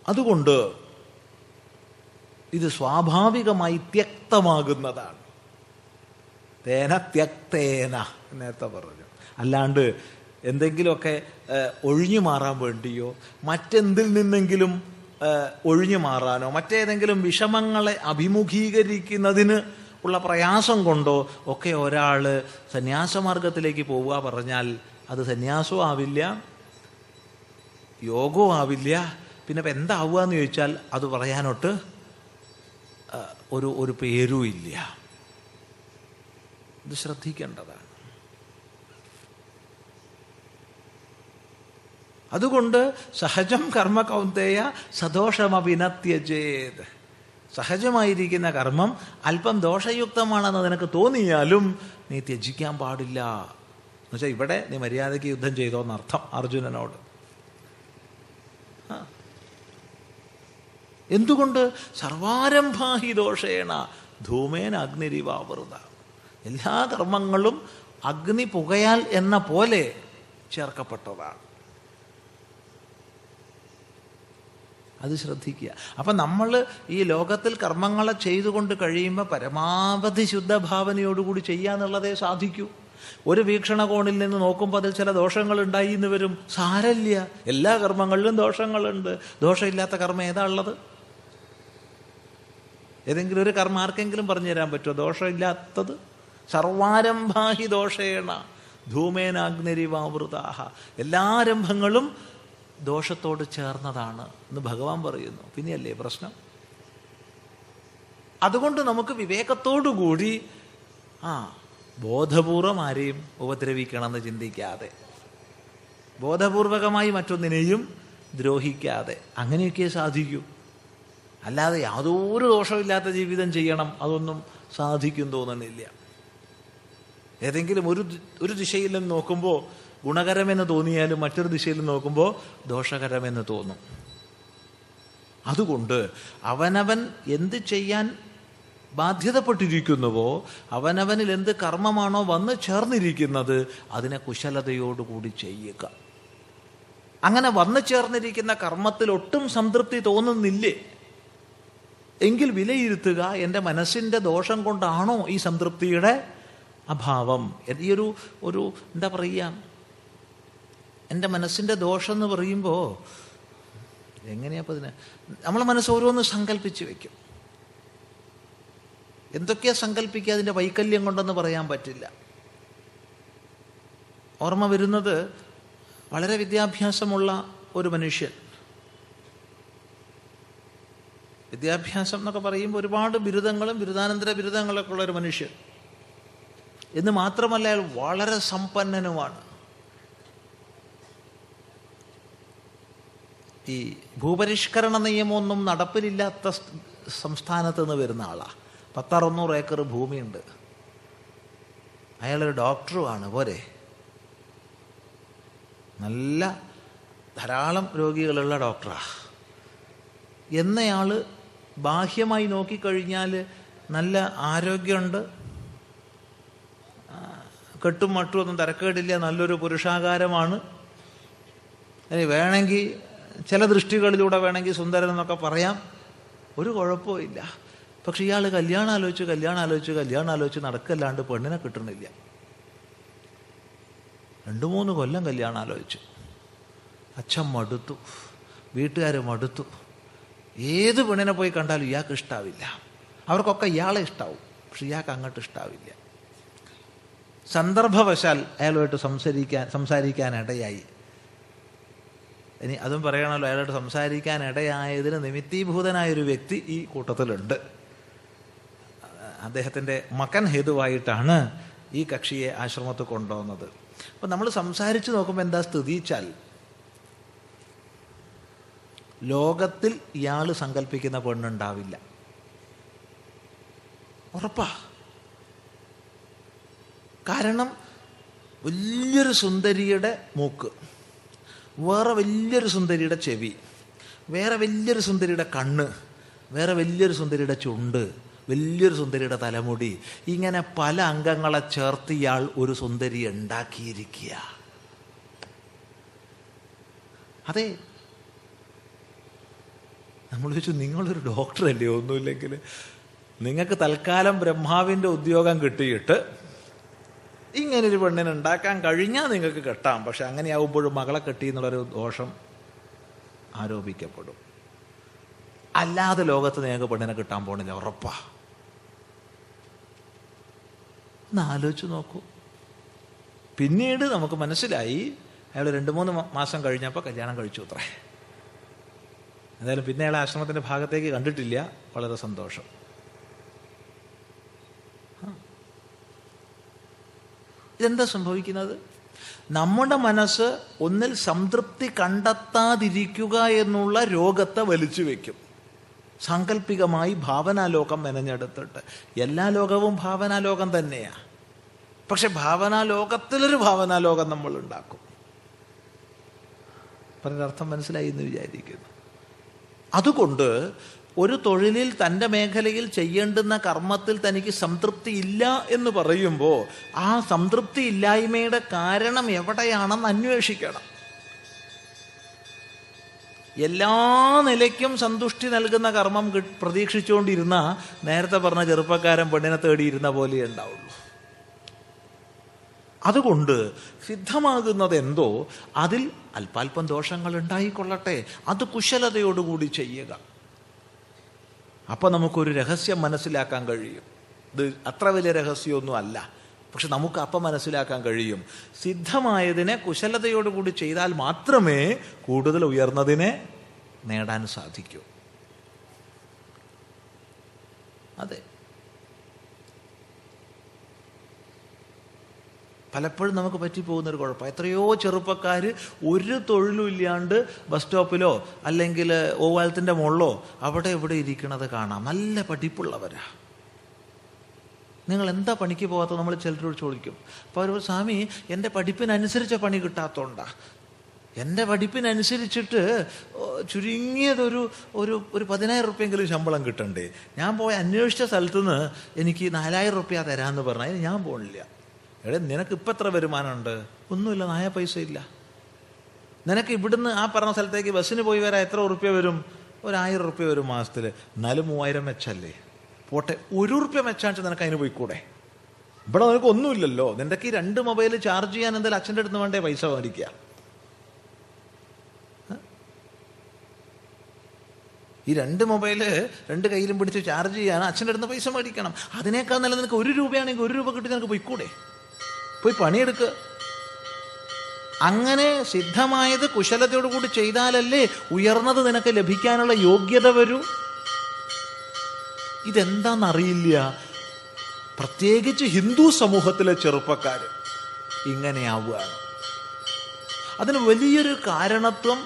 അതുകൊണ്ട് ഇത് സ്വാഭാവികമായി ത്യക്തമാകുന്നതാണ് തേന ത്യക്തേന നേരത്തെ പറഞ്ഞു. അല്ലാണ്ട് എന്തെങ്കിലുമൊക്കെ ഒഴിഞ്ഞു മാറാൻ വേണ്ടിയോ മറ്റെന്തിൽ നിന്നെങ്കിലും ഒഴിഞ്ഞു മാറാനോ മറ്റേതെങ്കിലും വിഷമങ്ങളെ അഭിമുഖീകരിക്കുന്നതിന് ഉള്ള പ്രയാസം കൊണ്ടോ ഒക്കെ ഒരാൾ സന്യാസമാർഗത്തിലേക്ക് പോവുക പറഞ്ഞാൽ അത് സന്യാസവും ആവില്ല യോഗവും ആവില്ല പിന്നെ ഇപ്പം എന്താവുക എന്ന് ചോദിച്ചാൽ അത് പറയാനോട്ട് ഒരു ഒരു പേരും ഇല്ല. ഇത് ശ്രദ്ധിക്കേണ്ടതാണ്. അതുകൊണ്ട് സഹജം കർമ്മ കൗന്തേയ സദോഷമഭിനത്യജേത്. സഹജമായിരിക്കുന്ന കർമ്മം അല്പം ദോഷയുക്തമാണെന്ന് നിനക്ക് തോന്നിയാലും നീ ത്യജിക്കാൻ പാടില്ല. എന്നുവെച്ചാൽ ഇവിടെ നീ മര്യാദയ്ക്ക് യുദ്ധം ചെയ്തോന്നർത്ഥം അർജുനനോട്. എന്തുകൊണ്ട്? സർവാരംഭാഹി ദോഷേണ ധൂമേന അഗ്നിരിവാവൃത എല്ലാ കർമ്മങ്ങളും അഗ്നി പുകയാൽ എന്ന പോലെ ചേർക്കപ്പെട്ടതാണ്. അത് ശ്രദ്ധിക്കുക. അപ്പം നമ്മൾ ഈ ലോകത്തിൽ കർമ്മങ്ങളെ ചെയ്തുകൊണ്ട് കഴിയുമ്പോൾ പരമാവധി ശുദ്ധഭാവനയോടുകൂടി ചെയ്യാന്നുള്ളതേ സാധിക്കൂ. ഒരു വീക്ഷണകോണിൽ നിന്ന് നോക്കുമ്പോൾ അതിൽ ചില ദോഷങ്ങൾ ഉണ്ടായി എന്ന് വരും. സാരല്ല എല്ലാ കർമ്മങ്ങളിലും ദോഷങ്ങളുണ്ട്. ദോഷമില്ലാത്ത കർമ്മം ഏതാ ഉള്ളത്? ഏതെങ്കിലും ഒരു കർമ്മം ആർക്കെങ്കിലും പറഞ്ഞു തരാൻ പറ്റുമോ? ദോഷമില്ലാത്തത്? സർവാരംഭാഹി ദോഷേണ. ധൂമേനാഗ്നിരിവാവൃതാഹ. എല്ലാ ആരംഭങ്ങളും ദോഷത്തോട് ചേർന്നതാണ് എന്ന് ഭഗവാൻ പറയുന്നു. പിന്നെയല്ലേ പ്രശ്നം? അതുകൊണ്ട് നമുക്ക് വിവേകത്തോടുകൂടി ആ ബോധപൂർവം ആരെയും ഉപദ്രവിക്കണമെന്ന് ചിന്തിക്കാതെ ബോധപൂർവകമായി മറ്റൊന്നിനെയും ദ്രോഹിക്കാതെ അങ്ങനെയൊക്കെ സാധിക്കൂ. അല്ലാതെ യാതൊരു ദോഷമില്ലാത്ത ജീവിതം ചെയ്യണം അതൊന്നും സാധിക്കും തോന്നണില്ല ഏതെങ്കിലും ഒരു ഒരു ദിശയിൽ നിന്ന് നോക്കുമ്പോൾ ഗുണകരമെന്ന് തോന്നിയാലും മറ്റൊരു ദിശയിൽ നോക്കുമ്പോൾ ദോഷകരമെന്ന് തോന്നും. അതുകൊണ്ട് അവനവൻ എന്ത് ചെയ്യാൻ ബാധ്യതപ്പെട്ടിരിക്കുന്നുവോ അവനവനിൽ എന്ത് കർമ്മമാണോ വന്ന് ചേർന്നിരിക്കുന്നത് അതിനെ കുശലതയോടുകൂടി ചെയ്യുക. അങ്ങനെ വന്നു ചേർന്നിരിക്കുന്ന കർമ്മത്തിൽ ഒട്ടും സംതൃപ്തി തോന്നുന്നില്ലേ? എങ്കിൽ വിലയിരുത്തുക എന്റെ മനസ്സിന്റെ ദോഷം കൊണ്ടാണോ ഈ സംതൃപ്തിയുടെ അഭാവം. ഈ ഒരു ഒരു എന്താ പറയുക? എന്റെ മനസ്സിന്റെ ദോഷം എന്ന് പറയുമ്പോൾ എങ്ങനെയാപ്പോൾ ഇതിന്? നമ്മളെ മനസ്സ് ഓരോന്ന് സങ്കല്പിച്ച് വയ്ക്കും എന്തൊക്കെയാ സങ്കല്പിക്കുക അതിന്റെ വൈകല്യം കൊണ്ടെന്ന് പറയാൻ പറ്റില്ല. ഓർമ്മ വരുന്നത് വളരെ വിദ്യാഭ്യാസമുള്ള ഒരു മനുഷ്യൻ. വിദ്യാഭ്യാസം എന്നൊക്കെ പറയുമ്പോൾ ഒരുപാട് ബിരുദങ്ങളും ബിരുദാനന്തര ബിരുദങ്ങളൊക്കെ ഉള്ള ഒരു മനുഷ്യൻ. എന്ന് മാത്രമല്ല അയാൾ വളരെ സമ്പന്നനുമാണ്. ഈ ഭൂപരിഷ്കരണ നിയമമൊന്നും നടപ്പിലില്ലാത്ത സംസ്ഥാനത്ത് നിന്ന് വരുന്ന ആളാണ് പത്തറുന്നൂറ് ഏക്കർ ഭൂമിയുണ്ട്. അയാളൊരു ഡോക്ടറുമാണ് പോരെ. നല്ല ധാരാളം രോഗികളുള്ള ഡോക്ടറാണ് എന്നയാൾ ബാഹ്യമായി നോക്കിക്കഴിഞ്ഞാൽ നല്ല ആരോഗ്യമുണ്ട്. കെട്ടും മട്ടും ഒന്നും തരക്കേടില്ല. നല്ലൊരു പുരുഷാകാരമാണ്. ഇനി വേണമെങ്കിൽ ചില ദൃഷ്ടികളിലൂടെ വേണമെങ്കിൽ സുന്ദരൻ എന്നൊക്കെ പറയാം. ഒരു കുഴപ്പമില്ല പക്ഷെ ഇയാൾ കല്യാണം ആലോചിച്ച് കല്യാണം ആലോചിച്ച് കല്യാണം ആലോചിച്ച് നടക്കല്ലാണ്ട് പെണ്ണിനെ കിട്ടണില്ല. രണ്ടു മൂന്ന് കൊല്ലം കല്യാണം ആലോചിച്ചു അച്ഛൻ മടുത്തു. വീട്ടുകാർ മടുത്തു. ഏത് പെണ്ണിനെ പോയി കണ്ടാലും ഇയാൾക്ക് ഇഷ്ടാവില്ല. അവർക്കൊക്കെ ഇയാളെ ഇഷ്ടാവും. പക്ഷെ ഇയാൾക്ക് അങ്ങോട്ട് ഇഷ്ടാവില്ല. സന്ദർഭവശാൽ അയാളുമായിട്ട് സംസാരിക്കാൻ സംസാരിക്കാനിടയായി ഇനി അതും പറയണമല്ലോ അയാളോട് സംസാരിക്കാനിടയായതിന് നിമിത്തീഭൂതനായ നിമിത്തീഭൂതനായൊരു വ്യക്തി ഈ കൂട്ടത്തിലുണ്ട്. അദ്ദേഹത്തിന്റെ മകൻ ഹേതുവായിട്ടാണ് ഈ കക്ഷിയെ ആശ്രമത്തിൽ കൊണ്ടുവന്നത്. അപ്പം നമ്മൾ സംസാരിച്ച് നോക്കുമ്പോൾ എന്താ സ്ഥിതിച്ചാൽ ലോകത്തിൽ ഇയാൾ സങ്കല്പിക്കുന്ന പെണ്ണുണ്ടാവില്ല. ഉറപ്പാ. കാരണം വലിയൊരു സുന്ദരിയുടെ മൂക്ക് വേറെ വലിയൊരു സുന്ദരിയുടെ ചെവി വേറെ വലിയൊരു സുന്ദരിയുടെ കണ്ണ് വേറെ വലിയൊരു സുന്ദരിയുടെ ചുണ്ട് വലിയൊരു സുന്ദരിയുടെ തലമുടി ഇങ്ങനെ പല അംഗങ്ങളെ ചേർത്ത് ഇയാൾ ഒരു സുന്ദരി ഉണ്ടാക്കിയിരിക്കുക. അതെ നമ്മൾ ചോദിച്ചു നിങ്ങളൊരു ഡോക്ടറല്ലേ? ഒന്നുമില്ലെങ്കിൽ നിങ്ങൾക്ക് തൽക്കാലം ബ്രഹ്മാവിന്റെ ഉദ്യോഗം കിട്ടിയിട്ട് ഇങ്ങനൊരു പെണ്ണിനെ ഉണ്ടാക്കാൻ കഴിഞ്ഞാൽ നിങ്ങൾക്ക് കെട്ടാം. പക്ഷെ അങ്ങനെയാവുമ്പോഴും മകളെ കെട്ടി എന്നുള്ളൊരു ദോഷം ആരോപിക്കപ്പെടും. അല്ലാതെ ലോകത്ത് നിങ്ങൾക്ക് പെണ്ണിനെ കിട്ടാൻ പോണില്ല ഉറപ്പാ. ഒന്ന് ആലോചിച്ച് നോക്കൂ. പിന്നീട് നമുക്ക് മനസ്സിലായി അയാൾ രണ്ട് മൂന്ന് മാസം കഴിഞ്ഞപ്പോൾ കല്യാണം കഴിച്ചു അത്രേ. എന്തായാലും പിന്നെ ആശ്രമത്തിന്റെ ഭാഗത്തേക്ക് കണ്ടിട്ടില്ല. വളരെ സന്തോഷം. ഇതെന്താ സംഭവിക്കുന്നത്? നമ്മുടെ മനസ്സ് ഒന്നിൽ സംതൃപ്തി കണ്ടെത്താതിരിക്കുക എന്നുള്ള രോഗത്തെ വലിച്ചു വെക്കും. സാങ്കല്പികമായി ഭാവനാലോകം മെനഞ്ഞെടുത്തിട്ട്. എല്ലാ ലോകവും ഭാവനാലോകം തന്നെയാ. പക്ഷെ ഭാവനാലോകത്തിലൊരു ഭാവനാലോകം നമ്മൾ ഉണ്ടാക്കും. പറഞ്ഞൊരർത്ഥം മനസ്സിലായി എന്ന് വിചാരിക്കുന്നു. അതുകൊണ്ട് ഒരു തൊഴിലിൽ തന്റെ മേഖലയിൽ ചെയ്യേണ്ടുന്ന കർമ്മത്തിൽ തനിക്ക് സംതൃപ്തി ഇല്ല എന്ന് പറയുമ്പോൾ ആ സംതൃപ്തി ഇല്ലായ്മയുടെ കാരണം എവിടെയാണെന്ന് അന്വേഷിക്കണം. എല്ലാ നിലയ്ക്കും സന്തുഷ്ടി നൽകുന്ന കർമ്മം പ്രതീക്ഷിച്ചുകൊണ്ടിരുന്ന നേരത്തെ പറഞ്ഞ ചെറുപ്പക്കാരൻ പെണ്ണിനെ തേടിയിരുന്ന പോലെ ഉണ്ടാവുള്ളൂ. അതുകൊണ്ട് സിദ്ധമാകുന്നത് എന്തോ അതിൽ അല്പാൽപ്പം ദോഷങ്ങൾ ഉണ്ടായിക്കൊള്ളട്ടെ അത് കുശലതയോടുകൂടി ചെയ്യുക. അപ്പം നമുക്കൊരു രഹസ്യം മനസ്സിലാക്കാൻ കഴിയും. ഇത് അത്ര വലിയ രഹസ്യമൊന്നും അല്ല പക്ഷെ നമുക്ക് അപ്പം മനസ്സിലാക്കാൻ കഴിയും. സിദ്ധമായതിനെ കുശലതയോടുകൂടി ചെയ്താൽ മാത്രമേ കൂടുതൽ ഉയർന്നതിനെ നേടാൻ സാധിക്കൂ. അതെ. പലപ്പോഴും നമുക്ക് പറ്റിപ്പോകുന്ന ഒരു കുഴപ്പം എത്രയോ ചെറുപ്പക്കാർ ഒരു തൊഴിലും ഇല്ലാണ്ട് ബസ് സ്റ്റോപ്പിലോ അല്ലെങ്കിൽ ഓവാലത്തിന്റെ മുകളിലോ അവിടെ ഇവിടെ ഇരിക്കണത് കാണാം. നല്ല പഠിപ്പുള്ളവരാ. നിങ്ങൾ എന്താ പണിക്ക് പോകാത്ത നമ്മൾ ചിലരോട് ചോദിക്കും. അപ്പോൾ അവർ സ്വാമി എന്റെ പഠിപ്പിനനുസരിച്ച പണി കിട്ടാത്തതുകൊണ്ടാ എന്റെ പഠിപ്പിനനുസരിച്ചിട്ട് ചുരുങ്ങിയതൊരു ഒരു ഒരു പതിനായിരം റുപ്യെങ്കിലും ശമ്പളം കിട്ടണ്ടേ. ഞാൻ പോയി അന്വേഷിച്ച സ്ഥലത്തുനിന്ന് എനിക്ക് നാലായിരം റുപ്യ തരാമെന്ന് പറഞ്ഞാൽ ഞാൻ പോകണില്ല എടേ നിനക്ക് ഇപ്പം എത്ര വരുമാനമുണ്ട്? ഒന്നുമില്ല നായ പൈസ ഇല്ല നിനക്ക് ഇവിടുന്ന് ആ പറഞ്ഞ സ്ഥലത്തേക്ക് ബസ്സിന് പോയി വരാൻ എത്ര ഉറുപ്പ്യ വരും? ഒരായിരം ഉറുപ്പ്യ വരും മാസത്തിൽ എന്നാലും മൂവായിരം മെച്ചല്ലേ? പോട്ടെ ഒരു ഉറുപ്പ്യ മെച്ചാണെന്ന് നിനക്ക് അതിന് പോയിക്കൂടെ? ഇവിടെ നിനക്ക് ഒന്നുമില്ലല്ലോ. നിന്റെ ഈ രണ്ട് മൊബൈൽ ചാർജ് ചെയ്യാൻ എന്തായാലും അച്ഛന്റെ അടുത്ത് വേണ്ടേ പൈസ മേടിക്കുക ഈ രണ്ട് മൊബൈൽ രണ്ട് കയ്യിലും പിടിച്ച് ചാർജ് ചെയ്യാൻ അച്ഛന്റെ അടുത്ത് പൈസ മേടിക്കണം. അതിനേക്കാൾ നല്ല നിനക്ക് ഒരു രൂപയാണെങ്കിൽ ഒരു രൂപ കിട്ടി നിനക്ക് പോയിക്കൂടെ? പോയി പണിയെടുക്കുക അങ്ങനെ സിദ്ധമായത് കുശലതയോടുകൂടി ചെയ്താലല്ലേ ഉയർന്നത് നിനക്ക് ലഭിക്കാനുള്ള യോഗ്യത വരൂ? ഇതെന്താണെന്നറിയില്ല പ്രത്യേകിച്ച് ഹിന്ദു സമൂഹത്തിലെ ചെറുപ്പക്കാർ ഇങ്ങനെയാവുകയാണ് അതിന് വലിയൊരു കാരണത്വം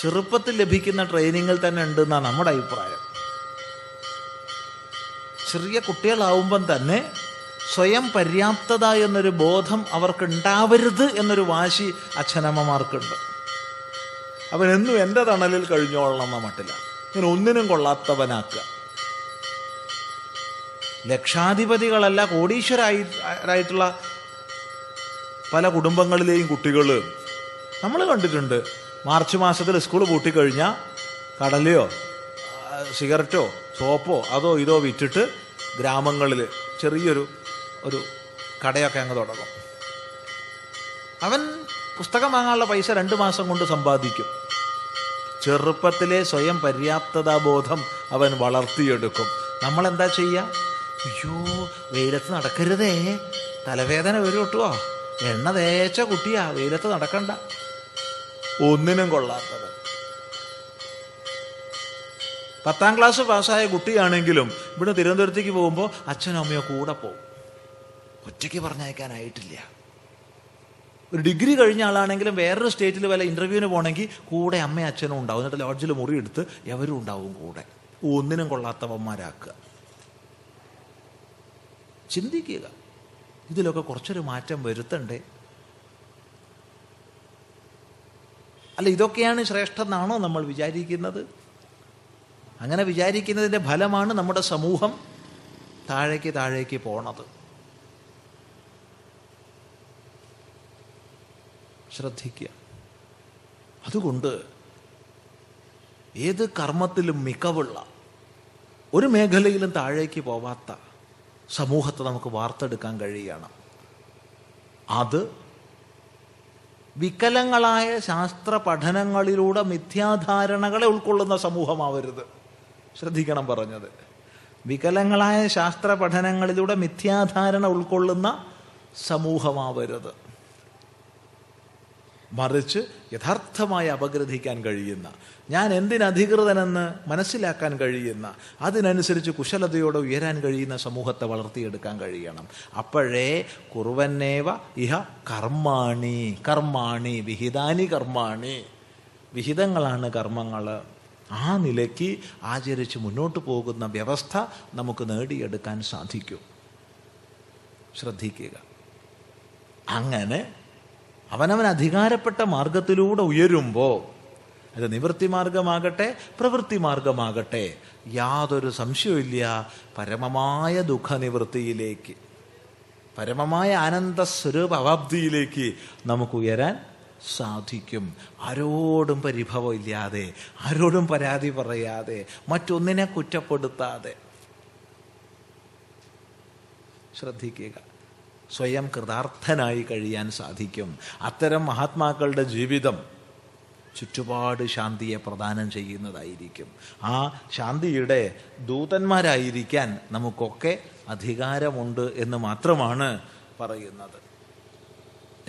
ചെറുപ്പത്തിൽ ലഭിക്കുന്ന ട്രെയിനിങ്ങിൽ തന്നെ ഉണ്ടെന്നാണ് നമ്മുടെ അഭിപ്രായം. ചെറിയ കുട്ടികളാവുമ്പം തന്നെ സ്വയം പര്യാപ്തത എന്നൊരു ബോധം അവർക്ക് ഉണ്ടാവരുത് എന്നൊരു വാശി അച്ഛനമ്മമാർക്കുണ്ട്. അവൻ എന്നും എന്റെ തണലിൽ കഴിഞ്ഞോളണം എന്ന മട്ടില്ല ഇങ്ങനെ ഒന്നിനും കൊള്ളാത്തവനാക്കുക. ലക്ഷാധിപതികളല്ല കോടീശ്വരായിട്ടുള്ള പല കുടുംബങ്ങളിലെയും കുട്ടികൾ നമ്മൾ കണ്ടിട്ടുണ്ട് മാർച്ച് മാസത്തിൽ സ്കൂൾ പൂട്ടിക്കഴിഞ്ഞാൽ കടലയോ സിഗരറ്റോ സോപ്പോ അതോ ഇതോ വിറ്റിട്ട് ഗ്രാമങ്ങളിൽ ചെറിയൊരു ഒരു കടയൊക്കെ അങ്ങ് തുടങ്ങും. അവൻ പുസ്തകം വാങ്ങാനുള്ള പൈസ രണ്ട് മാസം കൊണ്ട് സമ്പാദിക്കും. ചെറുപ്പത്തിലെ സ്വയം പര്യാപ്തതാബോധം അവൻ വളർത്തിയെടുക്കും. നമ്മൾ എന്താ ചെയ്യുക അയ്യോ വെയിലത്ത് നടക്കരുതേ. തലവേദന വരും കിട്ടുവോ എണ്ണ തേച്ച കുട്ടിയാ വെയിലത്ത് നടക്കണ്ട. ഒന്നിനും കൊള്ളാത്തത് പത്താം ക്ലാസ് പാസ്സായ കുട്ടിയാണെങ്കിലും ഇവിടെ തിരുവനന്തപുരത്തേക്ക് പോകുമ്പോൾ അച്ഛനും അമ്മയോ കൂടെ പോകും. ഒറ്റയ്ക്ക് പറഞ്ഞയക്കാനായിട്ടില്ല. ഒരു ഡിഗ്രി കഴിഞ്ഞ ആളാണെങ്കിലും വേറൊരു സ്റ്റേറ്റിൽ വല്ല ഇന്റർവ്യൂവിന് പോകണമെങ്കിൽ കൂടെ അമ്മയും അച്ഛനും ഉണ്ടാവും. എന്നിട്ട് ലോഡ്ജിൽ മുറി എടുത്ത് എവരും ഉണ്ടാവും കൂടെ. ഒന്നിനും കൊള്ളാത്തവന്മാരാക്കുക. ചിന്തിക്കുക. ഇതിലൊക്കെ കുറച്ചൊരു മാറ്റം വരുത്തണ്ടേ? അല്ല ഇതൊക്കെയാണ് ശ്രേഷ്ഠെന്നാണോ നമ്മൾ വിചാരിക്കുന്നത്? അങ്ങനെ വിചാരിക്കുന്നതിന്റെ ഫലമാണ് നമ്മുടെ സമൂഹം താഴേക്ക് താഴേക്ക് പോണത്. ശ്രദ്ധിക്കുക. അതുകൊണ്ട് ഏത് കർമ്മത്തിലും മികവുള്ള ഒരു മേഖലയിലും താഴേക്ക് പോവാത്ത സമൂഹത്തെ നമുക്ക് വാർത്തെടുക്കാൻ കഴിയണം. അത് വികലങ്ങളായ ശാസ്ത്ര പഠനങ്ങളിലൂടെ മിഥ്യാധാരണകളെ ഉൾക്കൊള്ളുന്ന സമൂഹമാവരുത്. ശ്രദ്ധിക്കണം പറഞ്ഞത്. വികലങ്ങളായ ശാസ്ത്ര പഠനങ്ങളിലൂടെ മിഥ്യാധാരണ ഉൾക്കൊള്ളുന്ന സമൂഹമാവരുത്. മറിച്ച് യഥാർത്ഥമായി അപഗ്രഥിക്കാൻ കഴിയുന്ന ഞാൻ എന്തിനധികൃതനെന്ന് മനസ്സിലാക്കാൻ കഴിയുന്ന അതിനനുസരിച്ച് കുശലതയോടെ ഉയരാൻ കഴിയുന്ന സമൂഹത്തെ വളർത്തിയെടുക്കാൻ കഴിയണം. അപ്പോഴേ കുറുവന്നേവ ഇഹ കർമാണി കർമാണി വിഹിതാനി കർമാണി. വിഹിതങ്ങളാണ് കർമ്മങ്ങൾ ആ നിലയ്ക്ക് ആചരിച്ച് മുന്നോട്ട് പോകുന്ന വ്യവസ്ഥ നമുക്ക് നേടിയെടുക്കാൻ സാധിക്കും. ശ്രദ്ധിക്കുക. അങ്ങനെ അവനവൻ അധികാരപ്പെട്ട മാർഗത്തിലൂടെ ഉയരുമ്പോൾ അത് നിവൃത്തി മാർഗമാകട്ടെ പ്രവൃത്തി മാർഗമാകട്ടെ യാതൊരു സംശയമില്ല പരമമായ ദുഃഖനിവൃത്തിയിലേക്ക് പരമമായ ആനന്ദ സ്വരൂപ അവാബ്ദിയിലേക്ക് നമുക്ക് ഉയരാൻ സാധിക്കും. ആരോടും പരിഭവം ഇല്ലാതെ ആരോടും പരാതി പറയാതെ മറ്റൊന്നിനെ കുറ്റപ്പെടുത്താതെ. ശ്രദ്ധിക്കുക. സ്വയം കൃതാർത്ഥനായി കഴിയാൻ സാധിക്കും. അത്തരം മഹാത്മാക്കളുടെ ജീവിതം ചുറ്റുപാട് ശാന്തിയെ പ്രദാനം ചെയ്യുന്നതായിരിക്കും. ആ ശാന്തിയുടെ ദൂതന്മാരായിരിക്കാൻ നമുക്കൊക്കെ അധികാരമുണ്ട് എന്ന് മാത്രമാണ് പറയുന്നത്.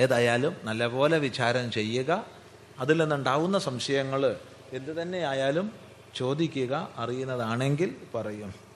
ഏതായാലും നല്ലപോലെ വിചാരം ചെയ്യുക അതിൽ നിന്നുണ്ടാവുന്ന സംശയങ്ങൾ എന്തു തന്നെ ആയാലും ചോദിക്കുക അറിയുന്നതാണെങ്കിൽ പറയും.